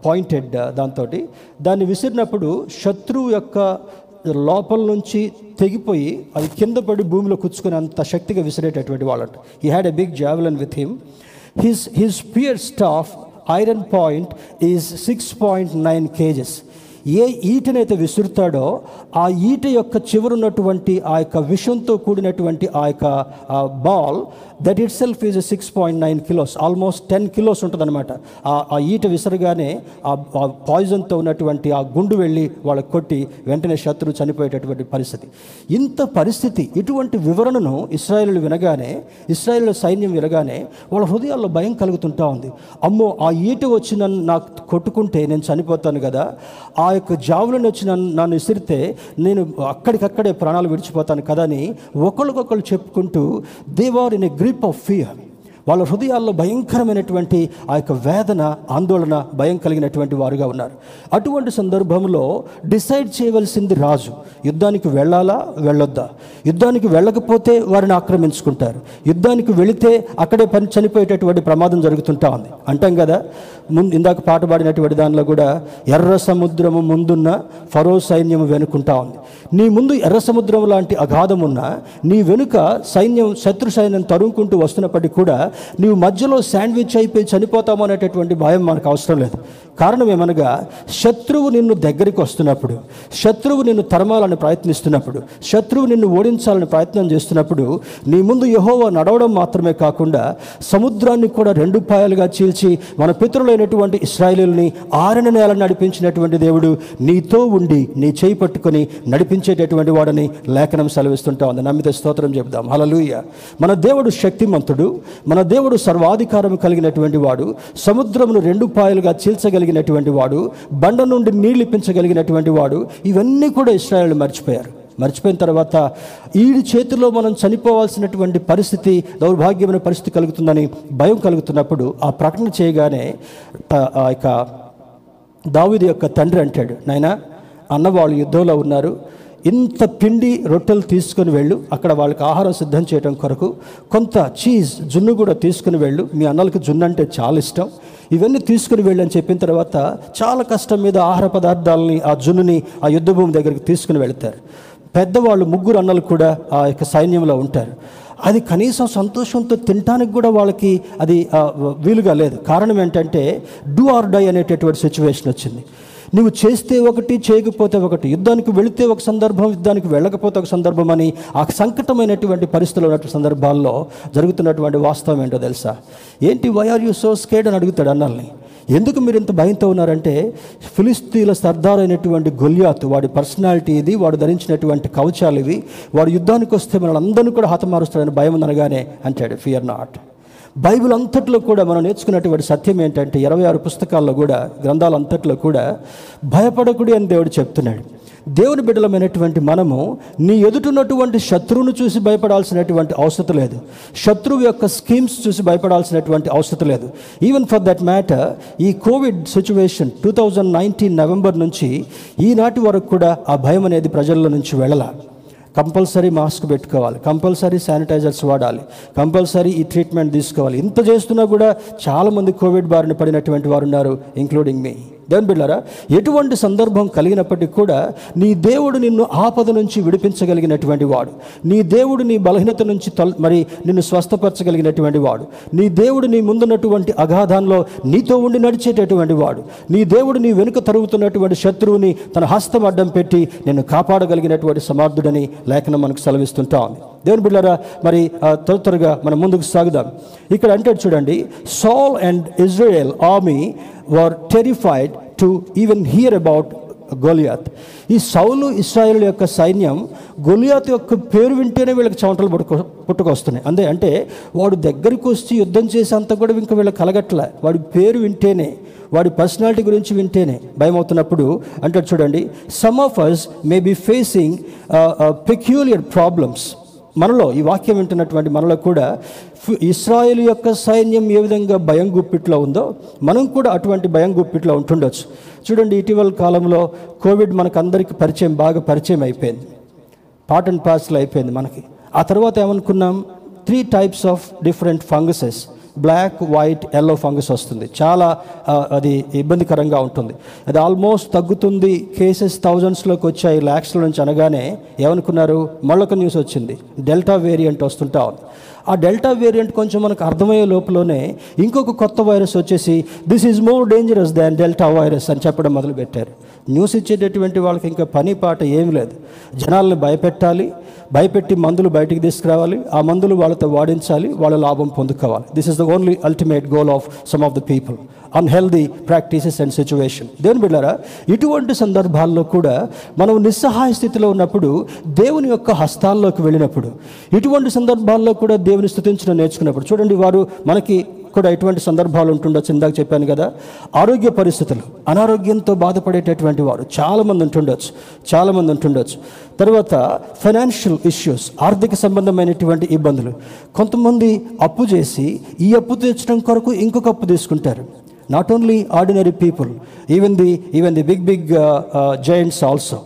పాయింటెడ్ దాంతో దాన్ని విసిరినప్పుడు శత్రువు యొక్క లోపల నుంచి తెగిపోయి అది కింద పడి భూమిలో కూర్చుకుని అంత శక్తిగా విసిరేటటువంటి వాళ్ళంట. He had a big javelin with him his his spear staff iron point is six point nine kgs ఏ ఈటనైతే విసురుతాడో ఆ ఈట యొక్క చివరున్నటువంటి ఆ యొక్క విషంతో కూడినటువంటి ఆ యొక్క ball that itself is six point nine kilos almost ten kilos ఉంటుందన్నమాట. ఆ ఆ ఈట విసరగానే ఆ పాయిజన్తో ఉన్నటువంటి ఆ గుండు వెళ్ళి వాళ్ళకి కొట్టి వెంటనే శత్రువు చనిపోయేటటువంటి పరిస్థితి. ఇంత పరిస్థితి ఇటువంటి వివరణను ఇస్రాయేల్ వినగానే ఇస్రాయేల్ సైన్యం వినగానే వాళ్ళ హృదయాల్లో భయం కలుగుతుంటా ఉంది. అమ్మో ఆ ఈట వచ్చి నన్ను నాకు కొట్టుకుంటే నేను చనిపోతాను కదా ఆ యొక్క జావులను వచ్చి నన్ను నన్ను ఇసిరితే నేను అక్కడికక్కడే ప్రాణాలు విడిచిపోతాను కదా అని ఒకరికొకరు చెప్పుకుంటూ they were in a grip of fear వాళ్ళ హృదయాల్లో భయంకరమైనటువంటి ఆ యొక్క వేదన ఆందోళన భయం కలిగినటువంటి వారుగా ఉన్నారు. అటువంటి సందర్భంలో డిసైడ్ చేయవలసింది రాజు. యుద్ధానికి వెళ్ళాలా? వెళ్ళొద్దా? యుద్ధానికి వెళ్ళకపోతే వారిని ఆక్రమించుకుంటారు. యుద్ధానికి వెళితే అక్కడే పని చనిపోయేటటువంటి ప్రమాదం జరుగుతుంటా ఉంది. అంటాం కదా? ముందు ఇందాక పాట పాడినటువంటి దానిలో కూడా ఎర్ర సముద్రము ముందున్న ఫరో సైన్యము వెనుకుంటా ఉంది. నీ ముందు ఎర్ర సముద్రం లాంటి అగాధం ఉన్నా నీ వెనుక సైన్యం శత్రు సైన్యం తరుముకుంటూ వస్తున్నప్పటికీ కూడా నీవు మధ్యలో శాండ్విచ్ అయిపోయి చనిపోతాము అనేటటువంటి భయం మనకు అవసరం లేదు. కారణం ఏమనగా శత్రువు నిన్ను దగ్గరికి వస్తున్నప్పుడు శత్రువు నిన్ను తరమాలని ప్రయత్నిస్తున్నప్పుడు శత్రువు నిన్ను ఓడించాలని ప్రయత్నం చేస్తున్నప్పుడు నీ ముందు యహోవా నడవడం మాత్రమే కాకుండా సముద్రాన్ని కూడా రెండు పాయలుగా చీల్చి మన పితరులైనటువంటి ఇస్రాయేలీల్ని ఆరణ నేల నడిపించినటువంటి దేవుడు నీతో ఉండి నీ చేయి పట్టుకొని నడిపించేటటువంటి వాడని లేఖనం సెలవిస్తుంటా ఉంది. నమ్మితే స్తోత్రం చెప్దాం హలలుయ మన దేవుడు శక్తిమంతుడు మన దేవుడు సర్వాధికారం కలిగినటువంటి వాడు సముద్రమును రెండు పాయలుగా చీల్చగలిగినటువంటి వాడు బండ నుండి నీళ్ళు ఇప్పించగలిగినటువంటి వాడు ఇవన్నీ కూడా ఇస్రాయేల్ మర్చిపోయారు. మర్చిపోయిన తర్వాత ఈడి చేతిలో మనం చనిపోవాల్సినటువంటి పరిస్థితి దౌర్భాగ్యమైన పరిస్థితి కలుగుతుందని భయం కలుగుతున్నప్పుడు ఆ ప్రకటన చేయగానే ఆ యొక్క దావిది యొక్క తండ్రి అంటాడు నాయనా అన్న వాళ్ళు యుద్ధంలో ఉన్నారు ఇంత పిండి రొట్టెలు తీసుకుని వెళ్ళు. అక్కడ వాళ్ళకి ఆహారం సిద్ధం చేయడం కొరకు కొంత చీజ్ జున్ను కూడా తీసుకుని వెళ్ళు. మీ అన్నలకు జున్ను అంటే చాలా ఇష్టం. ఇవన్నీ తీసుకుని వెళ్ళు అని చెప్పిన తర్వాత చాలా కష్టం మీద ఆహార పదార్థాలని ఆ జున్నుని ఆ యుద్ధ భూమి దగ్గరికి తీసుకుని వెళ్తారు. పెద్దవాళ్ళు ముగ్గురు అన్నలు కూడా ఆ యొక్క సైన్యంలో ఉంటారు. అది కనీసం సంతోషంతో తినటానికి కూడా వాళ్ళకి అది వీలుగా లేదు. కారణం ఏంటంటే డూ ఆర్ డై అనేటటువంటి సిచ్యువేషన్ వచ్చింది. నువ్వు చేస్తే ఒకటి చేయకపోతే ఒకటి యుద్ధానికి వెళితే ఒక సందర్భం యుద్ధానికి వెళ్ళకపోతే ఒక సందర్భం అని ఆ సంకటమైనటువంటి పరిస్థితులు ఉన్నటువంటి సందర్భాల్లో జరుగుతున్నటువంటి వాస్తవం ఏంటో తెలుసా? ఏంటి why are you so scared అని అడుగుతాడు అన్నల్ని. ఎందుకు మీరు ఇంత భయంతో ఉన్నారంటే ఫిలిస్తీన్ల సర్దార్ అయినటువంటి గొల్యాత్ వాడి పర్సనాలిటీ ఇది వాడు ధరించినటువంటి కవచాలు ఇవి వాడు యుద్ధానికి వస్తే మనల్ని అందరినీ కూడా హతమారుస్తాడని భయం అనగానే అంటాడు. ఫియర్ నాట్ బైబిల్ అంతట్లో కూడా మనం నేర్చుకున్నటువంటి సత్యం ఏంటంటే ఇరవై ఆరు పుస్తకాల్లో కూడా గ్రంథాలు అంతట్లో కూడా భయపడకుడి అని దేవుడు చెప్తున్నాడు. దేవుని బిడ్డలమైనటువంటి మనము నీ ఎదుటున్నటువంటి శత్రువును చూసి భయపడాల్సినటువంటి అవసరం లేదు. శత్రువు యొక్క స్కీమ్స్ చూసి భయపడాల్సినటువంటి అవసరం లేదు. ఈవెన్ ఫర్ దట్ మ్యాటర్ ఈ covid situation two thousand nineteen November నుంచి ఈనాటి వరకు కూడా ఆ భయం అనేది ప్రజల్లో నుంచి వెళ్ళాలి. కంపల్సరీ మాస్క్ పెట్టుకోవాలి కంపల్సరీ శానిటైజర్స్ వాడాలి కంపల్సరీ ఈ ట్రీట్మెంట్ తీసుకోవాలి. ఇంత చేస్తున్నా కూడా చాలామంది కోవిడ్ బారిన పడినటువంటి వారు ఉన్నారు ఇంక్లూడింగ్ మీ దేవుని బిడ్డారా ఎటువంటి సందర్భం కలిగినప్పటికీ కూడా నీ దేవుడు నిన్ను ఆపద నుంచి విడిపించగలిగినటువంటి వాడు. నీ దేవుడు నీ బలహీనత నుంచి తొల మరి నిన్ను స్వస్థపరచగలిగినటువంటి వాడు. నీ దేవుడు నీ ముందున్నటువంటి అగాధాన్లో నీతో ఉండి నడిచేటటువంటి వాడు. నీ దేవుడు నీ వెనుక తరుగుతున్నటువంటి శత్రువుని తన హస్తం అడ్డం పెట్టి నిన్ను కాపాడగలిగినటువంటి సమర్థుడని లేఖనం మనకు సెలవిస్తుంటా దేవుని బిడ్డారా మరి త్వర త్వరగా మనం ముందుకు సాగుదాం. ఇక్కడ అంటే చూడండి Saul and Israel army were terrified to even hear about Goliath ఈ సౌలు ఇస్రాయేల్ యొక్క సైన్యం గొలియాత్ యొక్క పేరు వింటేనే వీళ్ళకి చెమటలు పుట్టుకో పుట్టుకొస్తున్నాయి. అందే అంటే వాడు దగ్గరికి వచ్చి యుద్ధం చేసేంత కూడా ఇంకా వీళ్ళకి కలగట్లే. వాడి పేరు వింటేనే వాడి పర్సనాలిటీ గురించి వింటేనే భయం అవుతున్నప్పుడు అంటే చూడండి some of us may be facing peculiar problems మనలో ఈ వాక్యం వింటున్నటువంటి మనలో కూడా ఇస్రాయేల్ యొక్క సైన్యం ఏ విధంగా భయం గుప్పిట్లో ఉందో మనం కూడా అటువంటి భయం గుప్పిట్లో ఉంటుండొచ్చు. చూడండి ఇటీవల కాలంలో కోవిడ్ మనకందరికీ పరిచయం బాగా పరిచయం అయిపోయింది. పార్ట్ అండ్ పార్సల్ అయిపోయింది మనకి. ఆ తర్వాత ఏమనుకున్నాం? Three types of different funguses. Black white yellow fungus వస్తుంది. చాలా అది ఇబ్బందికరంగా ఉంటుంది. అది ఆల్మోస్ట్ తగ్గుతుంది. కేసెస్ థౌజండ్స్లోకి వచ్చాయి. ల్యాక్స్ల నుంచి అనగానే ఏమనుకున్నారు? మళ్ళొక న్యూస్ వచ్చింది. డెల్టా వేరియంట్ వస్తుంటా ఉంది. ఆ డెల్టా వేరియంట్ కొంచెం మనకు అర్థమయ్యే లోపలనే ఇంకొక కొత్త వైరస్ వచ్చేసి this is more dangerous than delta virus అని చెప్పడం మొదలుపెట్టారు. న్యూస్ ఇచ్చేటటువంటి వాళ్ళకి ఇంకా పని పాట ఏమి లేదు. జనాల్ని భయపెట్టాలి భయపెట్టి మందులు బయటికి తీసుకురావాలి ఆ మందులు వాళ్ళతో వాడించాలి వాళ్ళ లాభం పొందుకోవాలి. This is the only ultimate goal of some of the people unhealthy practices and situation దేవుని బిడ్డారా ఇటువంటి సందర్భాల్లో కూడా మనం నిస్సహాయ స్థితిలో ఉన్నప్పుడు దేవుని యొక్క హస్తాల్లోకి వెళ్ళినప్పుడు ఇటువంటి సందర్భాల్లో కూడా దేవుని స్థుతించడం నేర్చుకున్నప్పుడు చూడండి వారు మనకి కూడా ఎటువంటి సందర్భాలు ఉంటుండొచ్చు ఇందాక చెప్పాను కదా ఆరోగ్య పరిస్థితులు అనారోగ్యంతో బాధపడేటటువంటి వారు చాలామంది ఉంటుండొచ్చు చాలామంది ఉంటుండొచ్చు. తర్వాత ఫైనాన్షియల్ ఇష్యూస్ ఆర్థిక సంబంధమైనటువంటి ఇబ్బందులు. కొంతమంది అప్పు చేసి ఈ అప్పు తీర్చడం కొరకు ఇంకొక అప్పు తీసుకుంటారు. Not only ordinary people even the even the big big giants also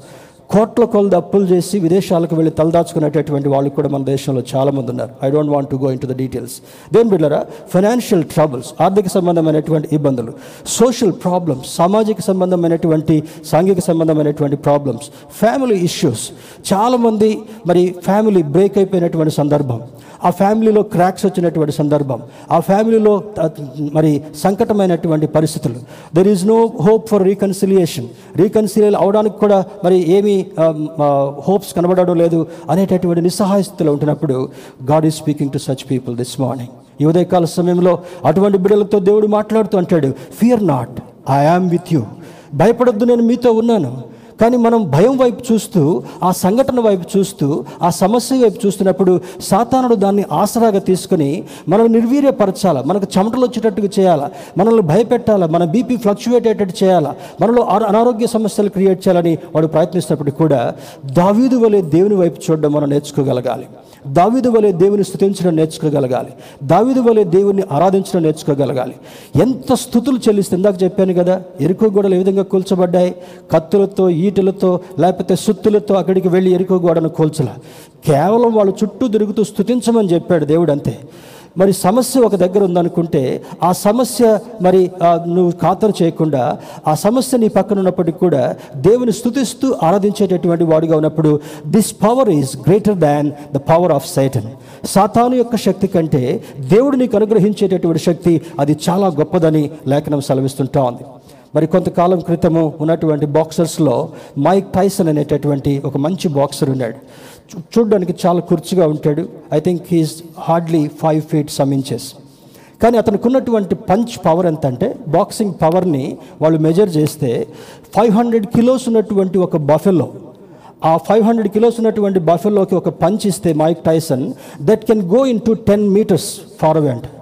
కోట్ల కొలది అప్పులు చేసి విదేశాలకు వెళ్ళి తలదాచుకునేటటువంటి వాళ్ళు కూడా మన దేశంలో చాలామంది ఉన్నారు. I don't want to go into the details దేని బిడ్డరా ఫైనాన్షియల్ ట్రబుల్స్ ఆర్థిక సంబంధమైనటువంటి ఇబ్బందులు సోషల్ ప్రాబ్లమ్స్ సామాజిక సంబంధమైనటువంటి సాంఘిక సంబంధమైనటువంటి ప్రాబ్లమ్స్ ఫ్యామిలీ ఇష్యూస్ చాలామంది మరి ఫ్యామిలీ బ్రేక్ అయిపోయినటువంటి సందర్భం. ఆ ఫ్యామిలీలో క్రాక్స్ వచ్చినటువంటి సందర్భం ఆ ఫ్యామిలీలో మరి సంకటమైనటువంటి పరిస్థితులు. There is no hope for reconciliation రీకన్సిలియల్ అవడానికి కూడా మరి ఏమీ um, uh, హోప్స్ కనబడడం లేదు అనేటటువంటి నిస్సహాయ స్థితిలో ఉంటున్నప్పుడు God is speaking to such people this morning ఈ ఉదయకాల సమయంలో అటువంటి బిడ్డలతో దేవుడు మాట్లాడుతూ అంటాడు fear not I am with you భయపడొద్దు నేను మీతో ఉన్నాను. కానీ మనం భయం వైపు చూస్తూ ఆ సంఘటన వైపు చూస్తూ ఆ సమస్య వైపు చూస్తున్నప్పుడు సాతానుడు దాన్ని ఆసరాగా తీసుకొని మనం నిర్వీర్యపరచాలా? మనకు చెమటలు వచ్చేటట్టుగా చేయాలా? మనల్ని భయపెట్టాలా? మన బీపీ ఫ్లక్చువేట్ అయ్యేటట్టు చేయాలా? మనలో అనారోగ్య సమస్యలు క్రియేట్ చేయాలని వాడు ప్రయత్నిస్తున్నప్పుడు కూడా దావీదు వలె దేవుని వైపు చూడడం మనం నేర్చుకోగలగాలి. దావీదు వలె దేవుని స్థుతించడం నేర్చుకోగలగాలి. దావీదు వలె దేవుని ఆరాధించడం నేర్చుకోగలగాలి. ఎంత స్థుతులు చెల్లిస్తే ఇందాక చెప్పాను కదా ఎరుకు గోడలు ఏ విధంగా కూల్చబడ్డాయి? కత్తులతో ఈ ఈటలతో లేకపోతే సుత్తులతో అక్కడికి వెళ్ళి ఎరుకో గోడను కూల్చలా. కేవలం వాళ్ళు చుట్టూ తిరుగుతూ స్థుతించమని చెప్పాడు దేవుడు అంతే. మరి సమస్య ఒక దగ్గర ఉందనుకుంటే ఆ సమస్య మరి నువ్వు ఖాతరు చేయకుండా ఆ సమస్య నీ పక్కన ఉన్నప్పటికీ కూడా దేవుని స్థుతిస్తూ ఆరాధించేటటువంటి వాడిగా ఉన్నప్పుడు this power is greater than the power of Satan సాతాను యొక్క శక్తి కంటే దేవుడు నీకు అనుగ్రహించేటటువంటి శక్తి అది చాలా గొప్పదని లేఖనం సెలవిస్తుంటా ఉంది. మరి కొంతకాలం క్రితము ఉన్నటువంటి బాక్సర్స్లో మైక్ టైసన్ అనేటటువంటి ఒక మంచి బాక్సర్ ఉన్నాడు. చూ- చూడ్డానికి చాలా కుర్చుగా ఉంటాడు. I think he's hardly five feet some inches. కానీ అతనికి ఉన్నటువంటి పంచ్ పవర్ ఎంత అంటే బాక్సింగ్ పవర్ని వాళ్ళు మెజర్ చేస్తే ఫైవ్ హండ్రెడ్ కిలోస్ ఉన్నటువంటి ఒక బఫెల్లో ఆ ఫైవ్ హండ్రెడ్ కిలోస్ ఉన్నటువంటి బఫెల్లోకి ఒక పంచ్ ఇస్తే Mike Tyson that can go into ten metres forward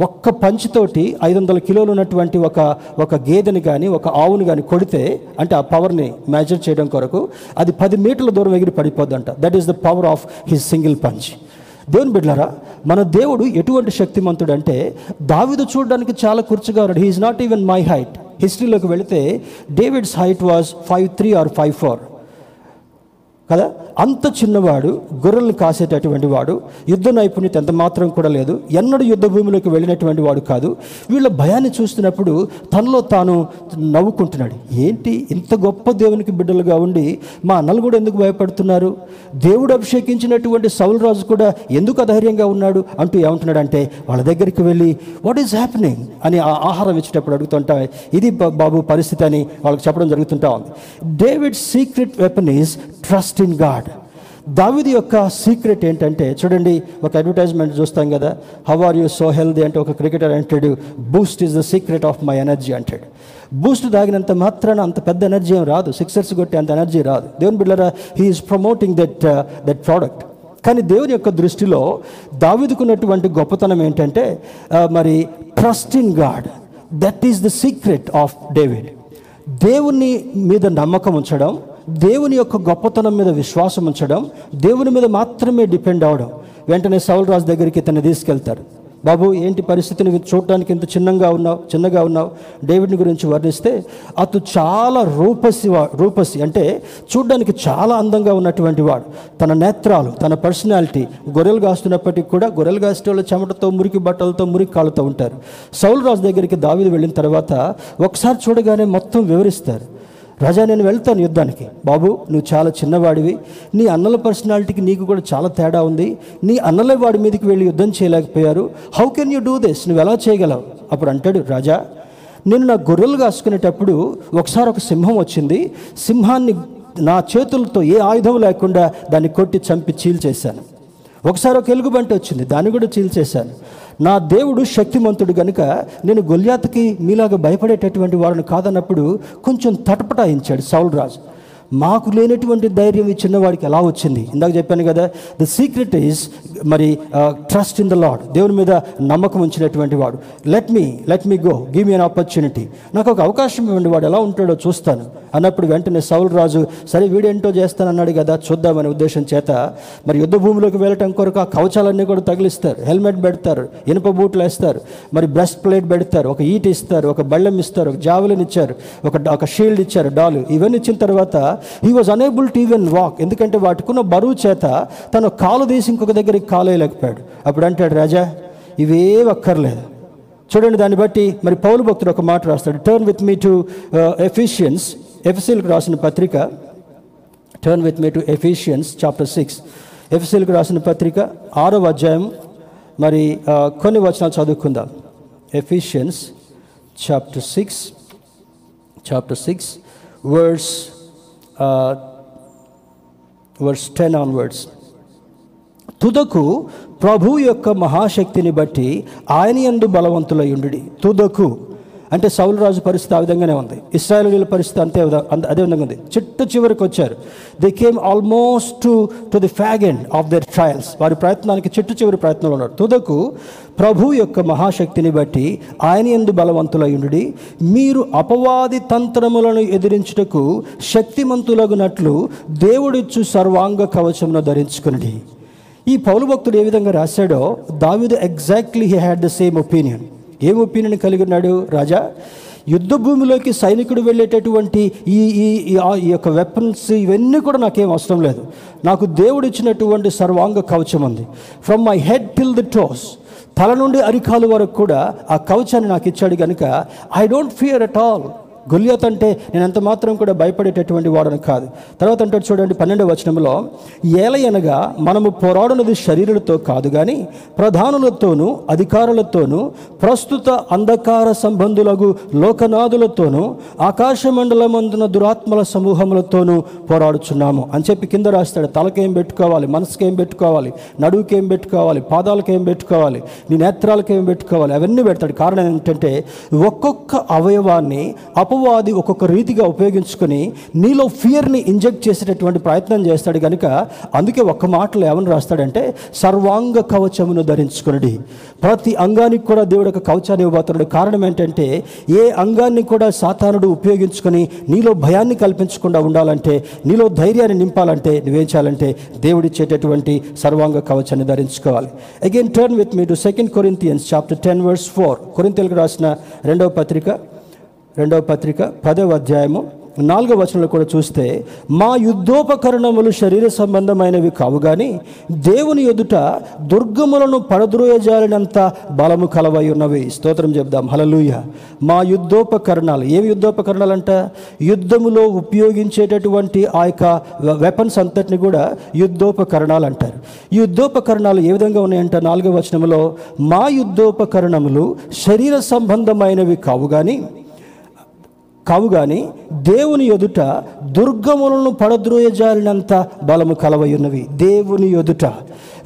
ఒక్క పంచుతోటి ఐదు వందల కిలోలు ఉన్నటువంటి ఒక ఒక గేదెని కానీ ఒక ఆవుని కానీ కొడితే అంటే ఆ పవర్ని మెజర్ చేయడం కొరకు అది పది మీటర్ల దూరం ఎగిరి పడిపోద్దంట. That is the power of his single punch దేవుని బిడ్లారా మన దేవుడు ఎటువంటి శక్తిమంతుడు అంటే దావిదు చూడడానికి చాలా కుర్చుగా ఉన్నాడు he's not even my height హిస్టరీలోకి వెళితే David's height was five three or five four కదా? అంత చిన్నవాడు గొర్రెలను కాసేటటువంటి వాడు యుద్ధ నైపుణ్యత ఎంత మాత్రం కూడా లేదు. ఎన్నడూ యుద్ధ భూమిలోకి వెళ్ళినటువంటి వాడు కాదు. వీళ్ళ భయాన్ని చూస్తున్నప్పుడు తనలో తాను నవ్వుకుంటున్నాడు. ఏంటి ఇంత గొప్ప దేవునికి బిడ్డలుగా ఉండి మా అన్నలు కూడా ఎందుకు భయపడుతున్నారు? దేవుడు అభిషేకించినటువంటి సౌల్ రాజు కూడా ఎందుకు అధైర్యంగా ఉన్నాడు అంటూ ఏమంటున్నాడంటే వాళ్ళ దగ్గరికి వెళ్ళి వాట్ ఈస్ హ్యాపెనింగ్ అని ఆ ఆహారం ఇచ్చేటప్పుడు అడుగుతుంటా ఇది బాబు పరిస్థితి అని వాళ్ళకి చెప్పడం జరుగుతుంటా ఉంది. David secret weapon is trust in God దావిది యొక్క సీక్రెట్ ఏంటంటే చూడండి ఒక అడ్వర్టైజ్మెంట్ చూస్తాం కదా how are you so healthy అంటే ఒక క్రికెటర్ అంటాడు Boost is the secret of my energy అంటాడు. బూస్ట్ తాగినంత మాత్రాన అంత పెద్ద ఎనర్జీ ఏం రాదు సిక్సర్స్ కొట్టే అంత ఎనర్జీ రాదు. దేవుని బిడ్డరా he's promoting that that product కానీ దేవుని యొక్క దృష్టిలో దావిదుకున్నటువంటి గొప్పతనం ఏంటంటే uh, మరి trust in God that is the secret of David దేవుని మీద నమ్మకం ఉంచడం దేవుని యొక్క గొప్పతనం మీద విశ్వాసం ఉంచడం దేవుని మీద మాత్రమే డిపెండ్ అవడం. వెంటనే సౌల్ రాజు దగ్గరికి ఇతన్ని తీసుకెళ్తారు బాబు ఏంటి పరిస్థితిని? చూడడానికి ఇంత చిన్నగా ఉన్నావు చిన్నగా ఉన్నావు. డేవిడ్ని గురించి వర్ణిస్తే అతను చాలా రూపసి వా- రూపసి అంటే చూడడానికి చాలా అందంగా ఉన్నటువంటి వాడు. తన నేత్రాలు తన పర్సనాలిటీ గొర్రెలు కాస్తున్నప్పటికీ కూడా గొర్రెలు కాస్తే వాళ్ళు చెమటతో మురికి బట్టలతో మురికి కాళ్ళతో ఉంటారు. సౌలరాజు దగ్గరికి దావీదు వెళ్ళిన తర్వాత ఒకసారి చూడగానే మొత్తం వివరిస్తారు. రాజా నేను వెళ్తాను యుద్ధానికి. బాబు నువ్వు చాలా చిన్నవాడివి. నీ అన్నల పర్సనాలిటీకి నీకు కూడా చాలా తేడా ఉంది. నీ అన్నల వాడి మీదకి వెళ్ళి యుద్ధం చేయలేకపోయారు. How can you do this నువ్వు ఎలా చేయగలవు? అప్పుడు అంటాడు రాజా నేను నా గొర్రెలు కాసుకునేటప్పుడు ఒకసారి ఒక సింహం వచ్చింది. సింహాన్ని నా చేతులతో ఏ ఆయుధం లేకుండా దాన్ని కొట్టి చంపి చీల్చేశాను. ఒకసారి ఒక ఎలుగుబంటి వచ్చింది. దాన్ని కూడా చీల్చేశాను. నా దేవుడు శక్తిమంతుడు గనుక నేను గొల్యాతకి మీలాగా భయపడేటటువంటి వాడిని కాదన్నప్పుడు కొంచెం తటపటాయించాడు సౌల్రాజు మాకు లేనటువంటి ధైర్యం ఇచ్చిన చిన్నవాడికి ఎలా వచ్చింది? ఇందాక చెప్పాను కదా ద సీక్రెట్ ఈజ్ మరి ట్రస్ట్ ఇన్ ద లాడ్ దేవుని మీద నమ్మకం ఉంచినటువంటి వాడు. Let me let me go give me an opportunity నాకు ఒక అవకాశం ఇవ్వండి వాడు ఎలా ఉంటాడో చూస్తాను. అన్నప్పుడు వెంటనే సౌల్ రాజు సరే వీడేంటో చేస్తానన్నాడు కదా చూద్దామనే ఉద్దేశం చేత మరి యుద్ధ భూమిలోకి వెళ్ళటం కొరకు ఆ కవచాలన్నీ కూడా తగిలిస్తారు. హెల్మెట్ పెడతారు ఇనుప బూట్లు వేస్తారు మరి బ్రెస్ట్ ప్లేట్ పెడతారు ఒక ఈట్ ఇస్తారు ఒక బళ్ళెం ఇస్తారు ఒక జావెలిన్ ఇచ్చారు ఒక ఒక షీల్డ్ ఇచ్చారు డాలు. ఇవన్నీ ఇచ్చిన తర్వాత he was unable to even walk ఎందుకంటే వాటికున్న బరువు చేత తను కాలు తీసి ఇంకొక దగ్గరికి కాలు వేయలేకపోయాడు అప్పుడు అంటాడు రాజా ఇవే అక్కర్లేదు. చూడండి దాన్ని బట్టి మరి పౌలు భక్తుడు ఒక మాట రాస్తాడు. Turn with me to Ephesians ఎఫిసిల్కి రాసిన పత్రిక. Turn with me to Ephesians chapter six ఎఫిసిల్కి రాసిన పత్రిక ఆరో అధ్యాయం. మరి uh, కొన్ని వచనాలు చదువుకుందాం. Ephesians chapter six chapter six words verse ten onwards తుదకు ప్రభు యొక్క మహాశక్తిని బట్టి ఆయన యందు బలవంతులయ్యుండి తుదకు అంటే సౌలు రాజు పరిస్థితి ఆ విధంగానే ఉంది. ఇస్రాయలీల పరిస్థితి అంతే అదే విధంగా ఉంది. చిట్ట చివరికి వచ్చారు. They came almost to to the fag end of their trials వారి ప్రయత్నానికి చిట్టు చివరి ప్రయత్నంలో ఉన్నారు. తుదకు ప్రభు యొక్క మహాశక్తిని బట్టి ఆయన ఎందు బలవంతులయ్యుండి మీరు అపవాది తంత్రములను ఎదిరించుటకు శక్తిమంతులగునట్లు దేవుడిచ్చు సర్వాంగ కవచమును ధరించుకుని ఈ పౌలు భక్తుడు ఏ విధంగా రాశాడో దావిదు exactly he had the same opinion ఏం ఒపీనియన్ కలిగి ఉన్నాడు రాజా? యుద్ధ భూమిలోకి సైనికుడు వెళ్ళేటటువంటి ఈ ఈ ఈ- ఈ యొక్క వెపన్స్ ఇవన్నీ కూడా నాకేం అవసరం లేదు. నాకు దేవుడు ఇచ్చినటువంటి సర్వాంగ కవచం ఉంది. From my head till the toes తల నుండి అరికాలు వరకు కూడా ఆ కవచాన్ని నాకు ఇచ్చాడు కనుక I don't fear at all Goliath అంటే నేను ఎంత మాత్రం కూడా భయపడేటటువంటి వాడని కాదు. తర్వాత అంటే చూడండి పన్నెండవ వచనంలో ఏలయనగా మనము పోరాడునది శరీరులతో కాదు కానీ ప్రధానులతోనూ అధికారులతోనూ ప్రస్తుత అంధకార సంబంధులకు లోకనాథులతోనూ ఆకాశ మండలమందున దురాత్మల సమూహములతోనూ పోరాడుచున్నాము. అని చెప్పి కింద రాస్తాడు తలకేం పెట్టుకోవాలి మనసుకేం పెట్టుకోవాలి నడువుకేం పెట్టుకోవాలి పాదాలకేం పెట్టుకోవాలి నీ నేత్రాలకేం పెట్టుకోవాలి అవన్నీ పెడతాడు. కారణం ఏంటంటే ఒక్కొక్క అవయవాన్ని అపవాది ఒక్కొక్క రీతిగా ఉపయోగించుకొని నీలో ఫియర్ని ఇంజెక్ట్ చేసేటటువంటి ప్రయత్నం చేస్తాడు కనుక అందుకే ఒక్క మాటలో ఏమని రాస్తాడంటే సర్వాంగ కవచమును ధరించుకునడి. ప్రతి అంగానికి కూడా దేవుడు ఒక కవచాన్ని ఇవ్వబోతున్నాడు. కారణం ఏంటంటే ఏ అంగాన్ని కూడా సాతానుడు ఉపయోగించుకొని నీలో భయాన్ని కల్పించకుండా ఉండాలంటే నీలో ధైర్యాన్ని నింపాలంటే నువ్వేం చేయాలంటే దేవుడిచ్చేటటువంటి సర్వాంగ కవచాన్ని ధరించుకోవాలి. Again turn with me to second Corinthians chapter ten verse four కొరింతలకు రాసిన రెండవ పత్రిక. రెండవ పత్రిక పదవ అధ్యాయము నాలుగవ వచనంలో కూడా చూస్తే మా యుద్ధోపకరణములు శరీర సంబంధమైనవి కావు కానీ దేవుని ఎదుట దుర్గములను పడద్రోయజాలినంత బలము కలవై ఉన్నవి. స్తోత్రం చెప్దాం హలలుయ మా యుద్ధోపకరణాలు. ఏమి యుద్ధోపకరణాలు అంట యుద్ధములో ఉపయోగించేటటువంటి ఆ యొక్క వెపన్స్ అంతటిని కూడా యుద్ధోపకరణాలు అంటారు యుద్ధోపకరణాలు ఏ విధంగా ఉన్నాయంట? నాలుగవ వచనంలో మా యుద్ధోపకరణములు శరీర సంబంధమైనవి కావు కానీ కావుగాని దేవుని ఎదుట దుర్గములను పడద్రోయజాలినంత బలము కలవయున్నవి. దేవుని ఎదుట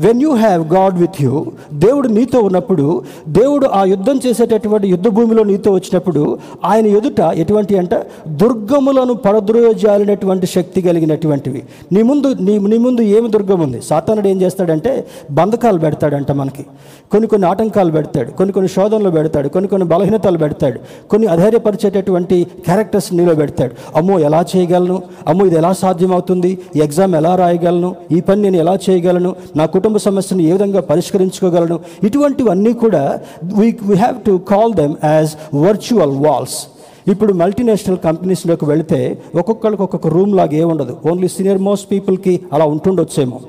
when you have God with you దేవుడు నీతో ఉన్నప్పుడు దేవుడు ఆ యుద్ధం చేసేటటువంటి యుద్ధ భూమిలో నీతో వచ్చినప్పుడు ఆయన ఎదుట ఎటువంటి అంట? దుర్గములను పరద్రోజాలినటువంటి శక్తి కలిగినటువంటివి. నీ ముందు నీ నీ ముందు ఏమి దుర్గం ఉంది? సాతానుడు ఏం చేస్తాడంటే బంధకాలు పెడతాడంట మనకి. కొన్ని కొన్ని ఆటంకాలు పెడతాడు కొన్ని కొన్ని శోధనలు పెడతాడు కొన్ని కొన్ని బలహీనతలు పెడతాడు కొన్ని అధైర్యపరిచేటటువంటి క్యారెక్టర్స్ నీలో పెడతాడు. అమ్మో ఎలా చేయగలను? అమ్మో ఇది ఎలా సాధ్యమవుతుంది? ఈ ఎగ్జామ్ ఎలా రాయగలను? ఈ పని నేను ఎలా చేయగలను? నా కుటుంబ సమస్యను ఏ విధంగా పరిష్కరించుకోగలను? ఇటువంటివన్నీ కూడా we we have to call them as virtual walls ఇప్పుడు మల్టీనేషనల్ కంపెనీస్లోకి వెళితే ఒక్కొక్కరికి ఒక్కొక్క రూమ్ లాగా ఏ ఉండదు. ఓన్లీ సీనియర్ మోస్ట్ పీపుల్కి అలా ఉంటుండొచ్చేమో.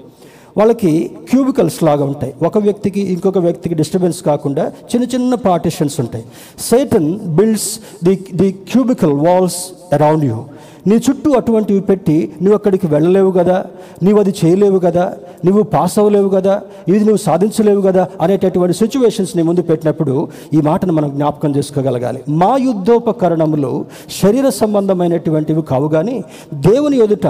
వాళ్ళకి క్యూబికల్స్ లాగా ఉంటాయి. ఒక వ్యక్తికి ఇంకొక వ్యక్తికి డిస్టర్బెన్స్ కాకుండా చిన్న చిన్న పార్టిషన్స్ ఉంటాయి. Satan builds the the cubicle walls around you నీ చుట్టూ అటువంటివి పెట్టి నువ్వు అక్కడికి వెళ్ళలేవు కదా నువ్వు అది చేయలేవు కదా నువ్వు పాస్ అవ్వలేవు కదా ఇది నువ్వు సాధించలేవు కదా అనేటటువంటి సిచ్యువేషన్స్ నీ ముందు పెట్టినప్పుడు ఈ మాటను మనం జ్ఞాపకం చేసుకోగలగాలి. మా యుద్ధోపకరణములు శరీర సంబంధమైనటువంటివి కావు కానీ దేవుని ఎదుట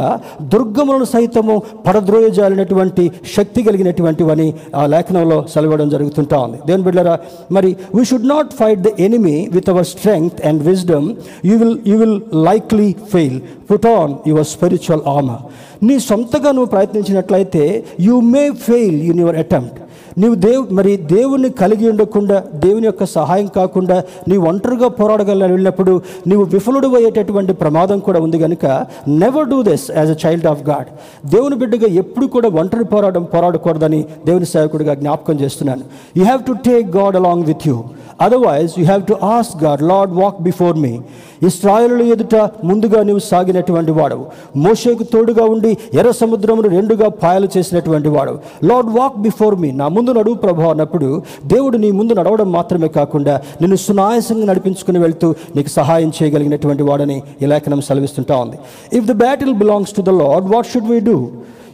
దుర్గములను సైతము పరద్రోయజాలినటువంటి శక్తి కలిగినటువంటివని ఆ లేఖనంలో సెలవడం జరుగుతుంటా ఉంది. దేవుని బిడ్డరా మరి we should not fight the enemy with our strength and wisdom you will you will likely fail put on your spiritual armour నీ సొంతగా నువ్వు ప్రయత్నించినట్లయితే you may fail in your attempt నీవు దేవు మరి దేవుని కలిగి ఉండకుండా దేవుని యొక్క సహాయం కాకుండా నీ ఒంటరిగా పోరాడగల వెళ్ళినప్పుడు నీవు విఫలుడు అయ్యేటటువంటి ప్రమాదం కూడా ఉంది కనుక never do this as a child of God దేవుని బిడ్డగా ఎప్పుడు కూడా ఒంటరి పోరాటం పోరాడకూడదని దేవుని సేవకుడిగా జ్ఞాపకం చేస్తున్నాను. You have to take God along with you otherwise you have to ask God Lord walk before me Israel ఎదుట ముందుగా నీవు సాగినటువంటి వాడవు. మోషేకు తోడుగా ఉండి ఎర్ర సముద్రమును రెండుగా పాయలు చేసినటువంటి వాడవు. లార్డ్ వాక్ బిఫోర్ మీ నా ముందు నడువు ప్రభు అన్నప్పుడు దేవుడు నీ ముందు నడవడం మాత్రమే కాకుండా నిన్ను సునాయాసంగా నడిపించుకుని వెళ్తూ నీకు సహాయం చేయగలిగినటువంటి వాడని ఈ లేఖనం సెలవిస్తుంటా ఉంది. If the battle belongs to the Lord what should we do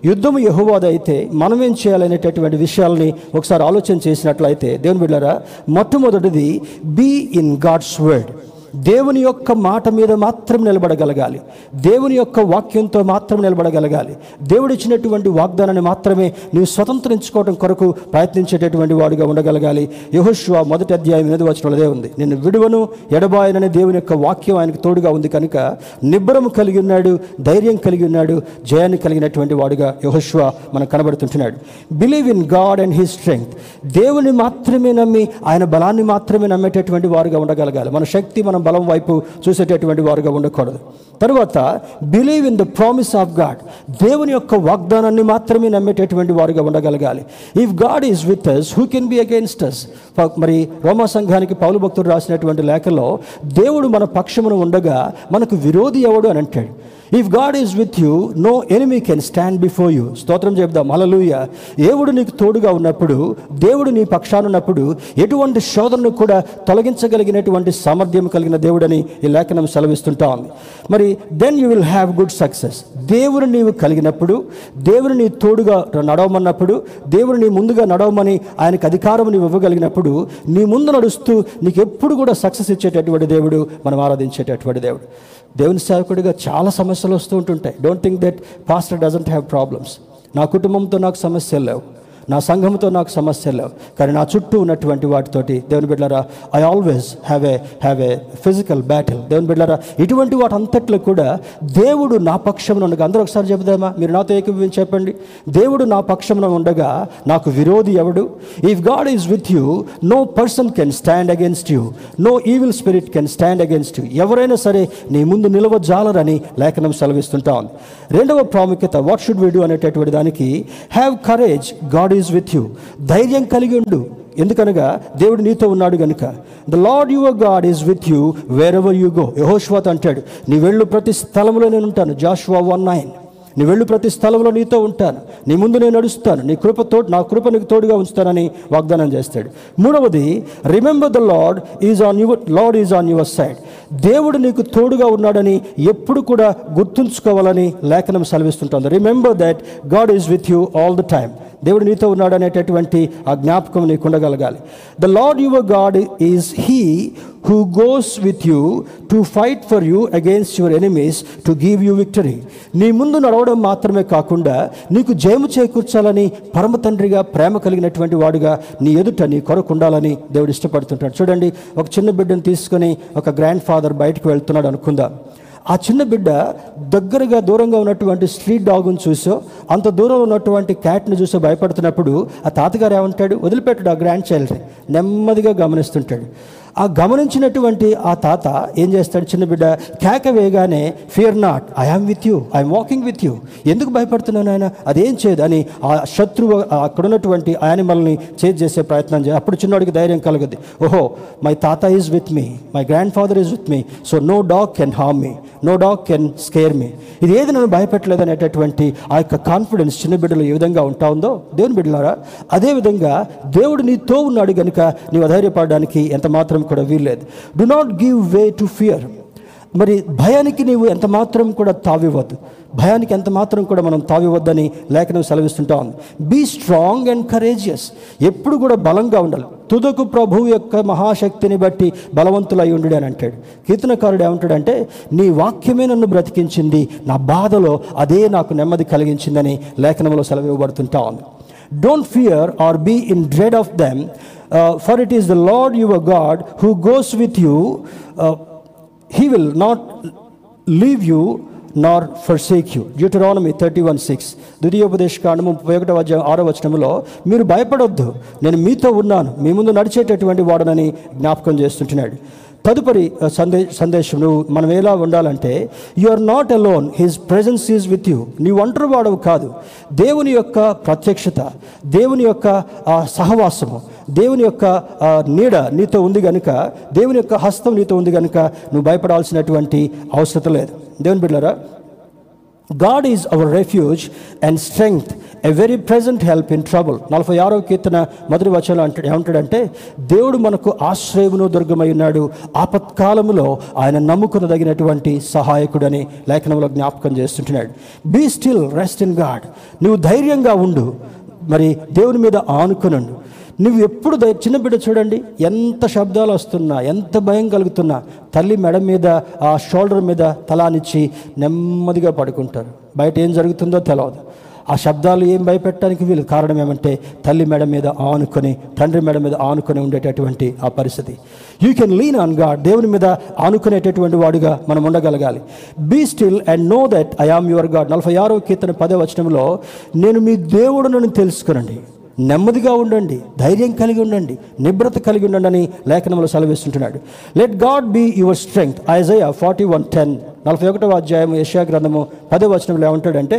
యుద్ధం యహోవాదైతే మనం ఏం చేయాలనేటటువంటి విషయాల్ని ఒకసారి ఆలోచన చేసినట్లయితే దేవుని బిడ్డారా మొట్టమొదటిది బీ ఇన్ గాడ్స్ వర్డ్ దేవుని యొక్క మాట మీద మాత్రం నిలబడగలగాలి. దేవుని యొక్క వాక్యంతో మాత్రం నిలబడగలగాలి. దేవుడు ఇచ్చినటువంటి వాగ్దానాన్ని మాత్రమే నువ్వు స్వతంత్రించుకోవడం కొరకు ప్రయత్నించేటటువంటి వాడుగా ఉండగలగాలి. యహోష్వా మొదటి అధ్యాయం ఎనిమిది వచ్చినదే ఉంది. నిన్ను విడువను ఎడబాయనని దేవుని యొక్క వాక్యం ఆయనకు తోడుగా ఉంది కనుక నిబ్బరం కలిగి ఉన్నాడు ధైర్యం కలిగి ఉన్నాడు జయాన్ని కలిగినటువంటి వాడుగా యహోష్వా మనకు కనబడుతుంటున్నాడు. Believe in God and his strength దేవుని మాత్రమే నమ్మి ఆయన బలాన్ని మాత్రమే నమ్మేటటువంటి వారుగా ఉండగలగాలి. మన శక్తి మన బలం వైపు చూసేటటువంటి వారుగా ఉండకూడదు. తరువాత believe in the promise of God దేవుని యొక్క వాగ్దానాన్ని మాత్రమే నమ్మేటటువంటి వారుగా ఉండగలగాలి. If God is with us who can be against us మరి రోమా సంఘానికి పౌలు భక్తుడు రాసినటువంటి లేఖలో దేవుడు మన పక్షమును ఉండగా మనకు విరోధి ఎవడు అని అంటాడు. If God is with you no enemy can stand before you స్తోత్రం చెప్దాం అలలుయ దేవుడు నీకు తోడుగా ఉన్నప్పుడు దేవుడు నీ పక్షానున్నప్పుడు ఎటువంటి శోధనను కూడా తొలగించగలిగినటువంటి సామర్థ్యం కలిగిన దేవుడని ఈ లేఖనం సెలవిస్తుంటా. ఉంది మరి then you will have good success దేవుని నీవు కలిగినప్పుడు దేవుని నీ తోడుగా నడవమన్నప్పుడు దేవుని నీ ముందుగా నడవమని ఆయనకు అధికారం నీవు ఇవ్వగలిగినప్పుడు నీ ముందు నడుస్తూ నీకు ఎప్పుడు కూడా సక్సెస్ ఇచ్చేటటువంటి దేవుడు మనం ఆరాధించేటటువంటి దేవుడు. దేవుని సేవకుడిగా చాలా సమస్యలు వస్తూ ఉంటుంటాయి. Don't think that pastor doesn't have problems నా కుటుంబంతో నాకు సమస్యలు లేవు. నా సంఘంతో నాకు సమస్యలు లేవు. కానీ నా చుట్టూ ఉన్నటువంటి వాటితోటి దేవుని బిడ్డలారా I always have a have a physical battle దేవుని బిడ్డలారా ఇటువంటి వాటి అంతట్లో కూడా దేవుడు నా పక్షంలో ఉండగా అందరూ ఒకసారి చెబుదామా? మీరు నాతో ఏకీభవించి చెప్పండి. దేవుడు నా పక్షంలో ఉండగా నాకు విరోధి ఎవడు? If God is with you no person can stand against you no evil spirit can stand against you ఎవరైనా సరే నీ ముందు నిలవజాలరని లేఖనం సెలవిస్తుంటా ఉంది. రెండవ ప్రాముఖ్యత వాట్ షుడ్ వి డూ అనేటటువంటి దానికి have courage God is with you ధైర్యం కలిగి ఉండు. ఎందుకనగా దేవుడు నీతో ఉన్నాడు గనుక. The Lord your God is with you wherever you go యహోష్వాత్ అంటాడు నీ వెళ్ళు ప్రతి స్థలంలో నేను ఉంటాను. Joshua one nine. నీ వెళ్ళు ప్రతి స్థలంలో నీతో ఉంటాను. నీ ముందు నేను నడుస్తాను. నీ కృపతో నా కృప నీకు తోడుగా ఉంచుతానని వాగ్దానం చేస్తాడు. మూడవది remember the Lord is on your Lord is on your side దేవుడు నీకు తోడుగా ఉన్నాడని ఎప్పుడు కూడా గుర్తుంచుకోవాలని లేఖనం సెలవిస్తుంటుంది. Remember that God is with you all the time దేవుడు నీతో ఉన్నాడు అనేటటువంటి ఆ జ్ఞాపకం నీకు ఉండగలగాలి. The Lord your God is he who goes with you to fight for you against your enemies to give you victory నీ ముందు నడవడం మాత్రమే కాకుండా నీకు జయము చేకూర్చాలని పరమ తండ్రిగా ప్రేమ కలిగినటువంటి వాడుగా నీ ఎదుట నీ కొరకు ఉండాలని దేవుడు ఇష్టపడుతుంటాడు. చూడండి ఒక చిన్న బిడ్డను తీసుకొని ఒక గ్రాండ్ ఫాదర్ బయటకు వెళ్తున్నాడు అనుకుందాం. ఆ చిన్న బిడ్డ దగ్గరగా దూరంగా ఉన్నటువంటి స్ట్రీట్ డాగ్ను చూసో అంత దూరంలో ఉన్నటువంటి క్యాట్ని చూసో భయపడుతున్నప్పుడు ఆ తాతగారు ఏమంటాడు? వదిలిపెట్టాడు ఆ గ్రాండ్ చైల్డ్ని. నెమ్మదిగా గమనిస్తుంటాడు. ఆ గమనించినటువంటి ఆ తాత ఏం చేస్తాడు చిన్న బిడ్డ కేక వేయగానే fear not I am with you I'm walking with you ఎందుకు భయపడుతున్నాను ఆయన అదేం చేయదు అని ఆ శత్రువు అక్కడ ఉన్నటువంటి యానిమల్ని చేజ్ చేసే ప్రయత్నం చేయ అప్పుడు చిన్నవాడికి ధైర్యం కలుగుద్ది. ఓహో మై తాత is with me my grandfather is with me so no dog can harm me no dog can scare me ఇది ఏది నన్ను భయపెట్టలేదు అనేటటువంటి ఆ యొక్క కాన్ఫిడెన్స్ చిన్న బిడ్డలు ఏ విధంగా ఉంటా ఉందో దేవుని బిడ్డలారా అదేవిధంగా దేవుడు నీతో ఉన్నాడు కనుక నీవు అధైర్యపడడానికి ఎంత మాత్రం కూడా వీల్లేదు. Do not give way to fear మరి భయానికి నీవు ఎంత మాత్రం కూడా తావివ్వద్దు. భయానికి ఎంత మాత్రం కూడా మనం తావివ్వద్దని లేఖనం సెలవిస్తుంటా ఉంది. బీ స్ట్రాంగ్ అండ్ కరేజియస్ ఎప్పుడు కూడా బలంగా ఉండాలి. తుదకు ప్రభువు యొక్క మహాశక్తిని బట్టి బలవంతులై ఉండు అని అంటాడు. కీర్తనకారుడు ఏమంటాడంటే నీ వాక్యమే నన్ను బ్రతికించింది. నా బాధలో అదే నాకు నెమ్మది కలిగించిందని లేఖనంలో సెలవివ్వబడుతుంటా ఉంది. Don't fear or be in dread of them for it is the Lord your God who goes with you he will not leave you nor forsake you Deuteronomy thirty one six ద్వితీయోపదేశ కాండము ముప్పై ఒకటో ఆరో వచనంలో మీరు భయపడొద్దు నేను మీతో ఉన్నాను మీ ముందు నడిచేటటువంటి వాడనని జ్ఞాపకం చేస్తుంటున్నాడు తదుపరి సందే సందేశం నువ్వు మనం ఎలా ఉండాలంటే you are not alone his presence is with you నీ ఒంటరి వాడవు కాదు దేవుని యొక్క ప్రత్యక్షత దేవుని యొక్క ఆ, సహవాసము దేవుని యొక్క నీడ నీతో ఉంది కనుక దేవుని యొక్క హస్తం నీతో ఉంది కనుక నువ్వు భయపడాల్సినటువంటి అవసరం లేదు. దేవుని బిడ్డరా God is our refuge and strength a very present help in trouble నలభై ఆరో కీర్తన మొదటి వచనం అంటే ఏమంటాడంటే దేవుడు మనకు ఆశ్రయమును దుర్గమై ఉన్నాడు. ఆపత్కాలములో ఆయన నమ్ముకునదగినటువంటి సహాయకుడని లేఖనంలో జ్ఞాపకం చేస్తుంటున్నాడు. Be still rest in God నువ్వు ధైర్యంగా ఉండు. మరి దేవుని మీద ఆనుకునుండు. నువ్వు ఎప్పుడు చిన్న బిడ్డ చూడండి ఎంత శబ్దాలు వస్తున్నా ఎంత భయం కలుగుతున్నా తల్లి మెడ మీద ఆ షోల్డర్ మీద తలానిచ్చి నెమ్మదిగా పడుకుంటారు. బయట ఏం జరుగుతుందో తెలియదు ఆ శబ్దాలు ఏం భయపెట్టడానికి వీలు? కారణం ఏమంటే తల్లి మెడ మీద ఆనుకొని తండ్రి మెడ మీద ఆనుకొని ఉండేటటువంటి ఆ పరిస్థితి. You can lean on God దేవుని మీద ఆనుకునేటటువంటి వాడుగా మనం ఉండగలగాలి. Be still and know that I am your God నలభై ఆరో కీర్తన పదే వచనంలో నేను మీ దేవుడునని తెలుసుకునండి. నెమ్మదిగా ఉండండి ధైర్యం కలిగి ఉండండి నిబ్రత కలిగి ఉండండి అని లేఖనంలో సెలవిస్తుంటున్నాడు. Let God be your strength Isaiah forty one ten నలభై ఒకటవ అధ్యాయం యశా గ్రంథము పదో వచనంలో ఏమంటాడంటే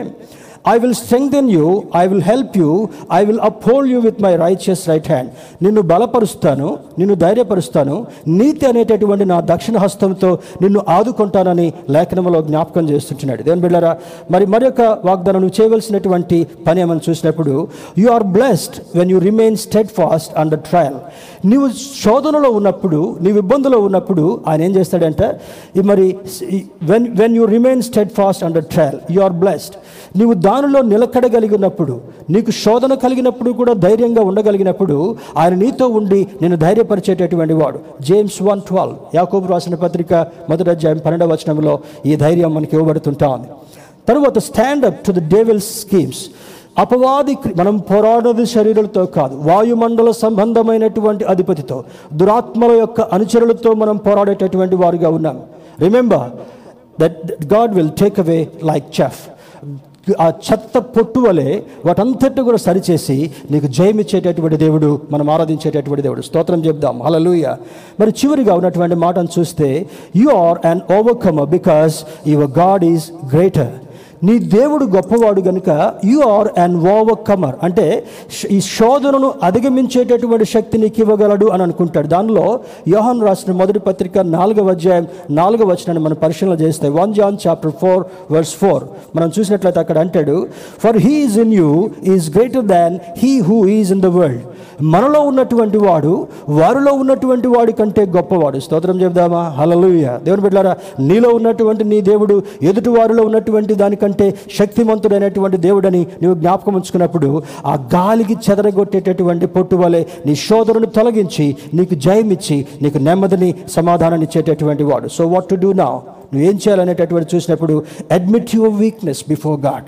I will strengthen you I will help you I will uphold you with my righteous right hand నిన్ను బలపరుస్తాను నిన్ను ధైర్యపరుస్తాను. నీతి అనేటటువంటి నా దక్షిణ హస్తంతో నిన్ను ఆదుకుంటానని లేఖనంలో జ్ఞాపకం చేస్తుంటున్నాడు. దేని బిళ్ళరా మరి మరొక వాగ్దానం నువ్వు చేయవలసినటువంటి పని ఏమని చూసినప్పుడు you are blessed when you remain steadfast under trial నీవు శోధనలో ఉన్నప్పుడు నీవు ఇబ్బందులో ఉన్నప్పుడు ఆయన ఏం చేస్తాడంటే మరి when when you remain steadfast under trial you are blessed నీవు దానిలో నిలకడగలిగినప్పుడు నీకు శోధన కలిగినప్పుడు కూడా ధైర్యంగా ఉండగలిగినప్పుడు ఆయన నీతో ఉండి నేను ధైర్యపరిచేటటువంటి వాడు. జేమ్స్ వన్ ట్వెల్వ్ యాకోబు రాసిన పత్రిక మొదటి అధ్యాయం పన్నెండవ వచనంలో ఈ ధైర్యం మనకి ఇవ్వబడుతుంటా ఉంది తరువాత stand up to the devil's schemes అపవాది మనం పోరాడేది శరీరాలతో కాదు వాయుమండల సంబంధమైనటువంటి అధిపతితో దురాత్మల యొక్క అనుచరులతో మనం పోరాడేటటువంటి వారుగా ఉన్నాం. Remember that God will take away like chaff ఆ చెత్త పొట్టు వలె వాటంతటి కూడా సరిచేసి నీకు జయమిచ్చేటటువంటి దేవుడు మనం ఆరాధించేటటువంటి దేవుడు. స్తోత్రం చెప్దాం. హలలుయ మరి చివరిగా ఉన్నటువంటి మాటను చూస్తే you are and overcome because your God is greater నీ దేవుడు గొప్పవాడు గనుక యు ఆర్ అన్ ఓవర్కమర్ అంటే ఈ శోధనను అధిగమించేటటువంటి శక్తి నీకు ఇవ్వగలడు అని అనుకుంటాడు. దానిలో యోహన్ రాసిన మొదటి పత్రిక నాలుగవ అధ్యాయం నాలుగవ వచనాన్ని మనం పరిశీలన చేస్తే one John chapter four verse four. మనం చూసినట్లయితే అక్కడ అంటాడు for he is in you is greater than he who is in the world మనలో ఉన్నటువంటి వాడు వారిలో ఉన్నటువంటి వాడి కంటే గొప్పవాడు. స్తోత్రం చెబుదామా? హలలుయ దేవుని బిడ్డారా నీలో ఉన్నటువంటి నీ దేవుడు ఎదుటి వారిలో ఉన్నటువంటి దానికంటే శక్తిమంతుడైనటువంటి దేవుడని నీవు జ్ఞాపకం ఉంచుకున్నప్పుడు ఆ గాలికి చెదరగొట్టేటటువంటి పొట్టు వలె నీ సోదరుని తొలగించి నీకు జయమిచ్చి నీకు నెమ్మదిని సమాధానాన్ని ఇచ్చేటటువంటి వాడు. సో వాట్ టు డూ నా నువ్వేం చేయాలనేటటువంటి చూసినప్పుడు admit your weakness before God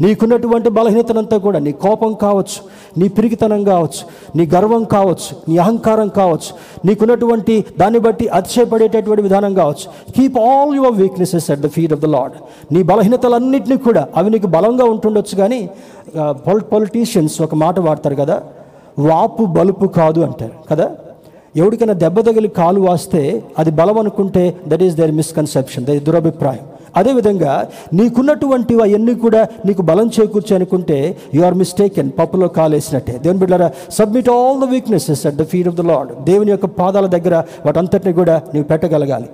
నీకున్నటువంటి బలహీనతనంతా కూడా నీ కోపం కావచ్చు నీ పిరికితనం కావచ్చు నీ గర్వం కావచ్చు నీ అహంకారం కావచ్చు నీకున్నటువంటి దాన్ని బట్టి అతిశయపడేటటువంటి విధానం కావచ్చు. Keep all your weaknesses at the feet of the Lord నీ బలహీనతలన్నింటినీ కూడా అవి నీకు బలంగా ఉంటుండొచ్చు కానీ పొలిటీషియన్స్ ఒక మాట వాడతారు కదా వాపు బలుపు కాదు అంటారు కదా. ఎవరికైనా దెబ్బ తగిలి కాలు వాస్తే అది బలం అనుకుంటే that is their misconception that దురభిప్రాయం. అదేవిధంగా నీకున్నటువంటి అవన్నీ కూడా నీకు బలం చేకూర్చి అనుకుంటే యు ఆర్ మిస్టేకెన్ పప్పులో కాలేసినట్టే. దేవుని బిడ్డారా submit all the weaknesses at the feet of the Lord దేవుని యొక్క పాదాల దగ్గర వాటంతటిని కూడా నీవు పెట్టగలగాలి.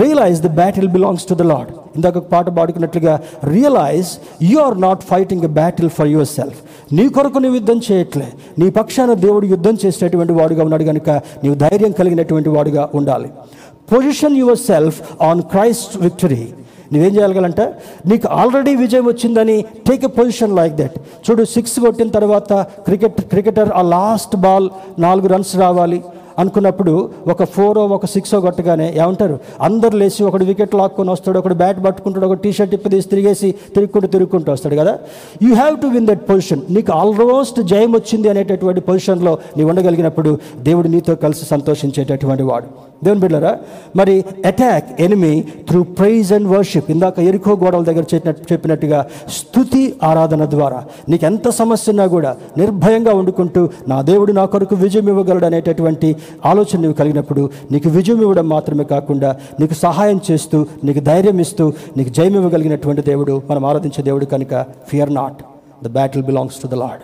Realise the battle belongs to the Lord ఇందాక పాట పాడుకున్నట్లుగా realise you are not fighting a battle for yourself నీ కొరకు నువ్వు యుద్ధం చేయట్లే. నీ పక్షాన దేవుడు యుద్ధం చేసేటటువంటి వాడుగా ఉన్నాడు కనుక నీవు ధైర్యం కలిగినటువంటి వాడుగా ఉండాలి. Position yourself on Christ victory నువ్వేం చేయగలంట నీకు ఆల్రెడీ విజయం వచ్చిందని take a position like that చూడు సిక్స్ కొట్టిన తర్వాత క్రికెట్ క్రికెటర్ ఆ లాస్ట్ బాల్ నాలుగు రన్స్ రావాలి. అనుకున్నప్పుడు ఒక ఫోరో ఒక సిక్సో కొట్టగానే ఏమంటారు? అందరు లేచి ఒకడు వికెట్ లాక్కొని వస్తాడు ఒకడు బ్యాట్ పట్టుకుంటాడు ఒక టీ షర్ట్ ఇప్పదీసి తిరిగేసి తిరుగుకుంటూ తిరుగుకుంటూ వస్తాడు కదా? You have to win that position నీకు ఆల్మోస్ట్ జయం వచ్చింది అనేటటువంటి పొజిషన్లో నీవు ఉండగలిగినప్పుడు దేవుడు నీతో కలిసి సంతోషించేటటువంటి వాడు. దేవుని బిడ్డరా మరి attack enemy through praise and worship ఇందాక ఎరుకో గోడల దగ్గర చెప్పినట్టు చెప్పినట్టుగా స్థుతి ఆరాధన ద్వారా నీకు ఎంత సమస్య ఉన్నా కూడా నిర్భయంగా వండుకుంటూ నా దేవుడు నా కొరకు విజయం ఇవ్వగలడు అనేటటువంటి ఆలోచన నువ్వు కలిగినప్పుడు నీకు విజయం ఇవ్వడం మాత్రమే కాకుండా నీకు సహాయం చేస్తూ నీకు ధైర్యం ఇస్తూ నీకు జయం ఇవ్వగలిగినటువంటి దేవుడు మనం ఆరాధించే దేవుడు కనుక fear not the battle belongs to the Lord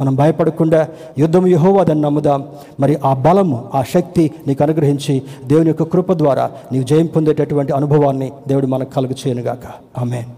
మనం భయపడకుండా యుద్ధం యహోవాదని నమ్ముదాం. మరి ఆ బలము ఆ శక్తి నీకు అనుగ్రహించి దేవుని యొక్క కృప ద్వారా నీవు జయం పొందేటటువంటి అనుభవాన్ని దేవుడు మనకు కలుగు చేయనుగాక ఆమెన్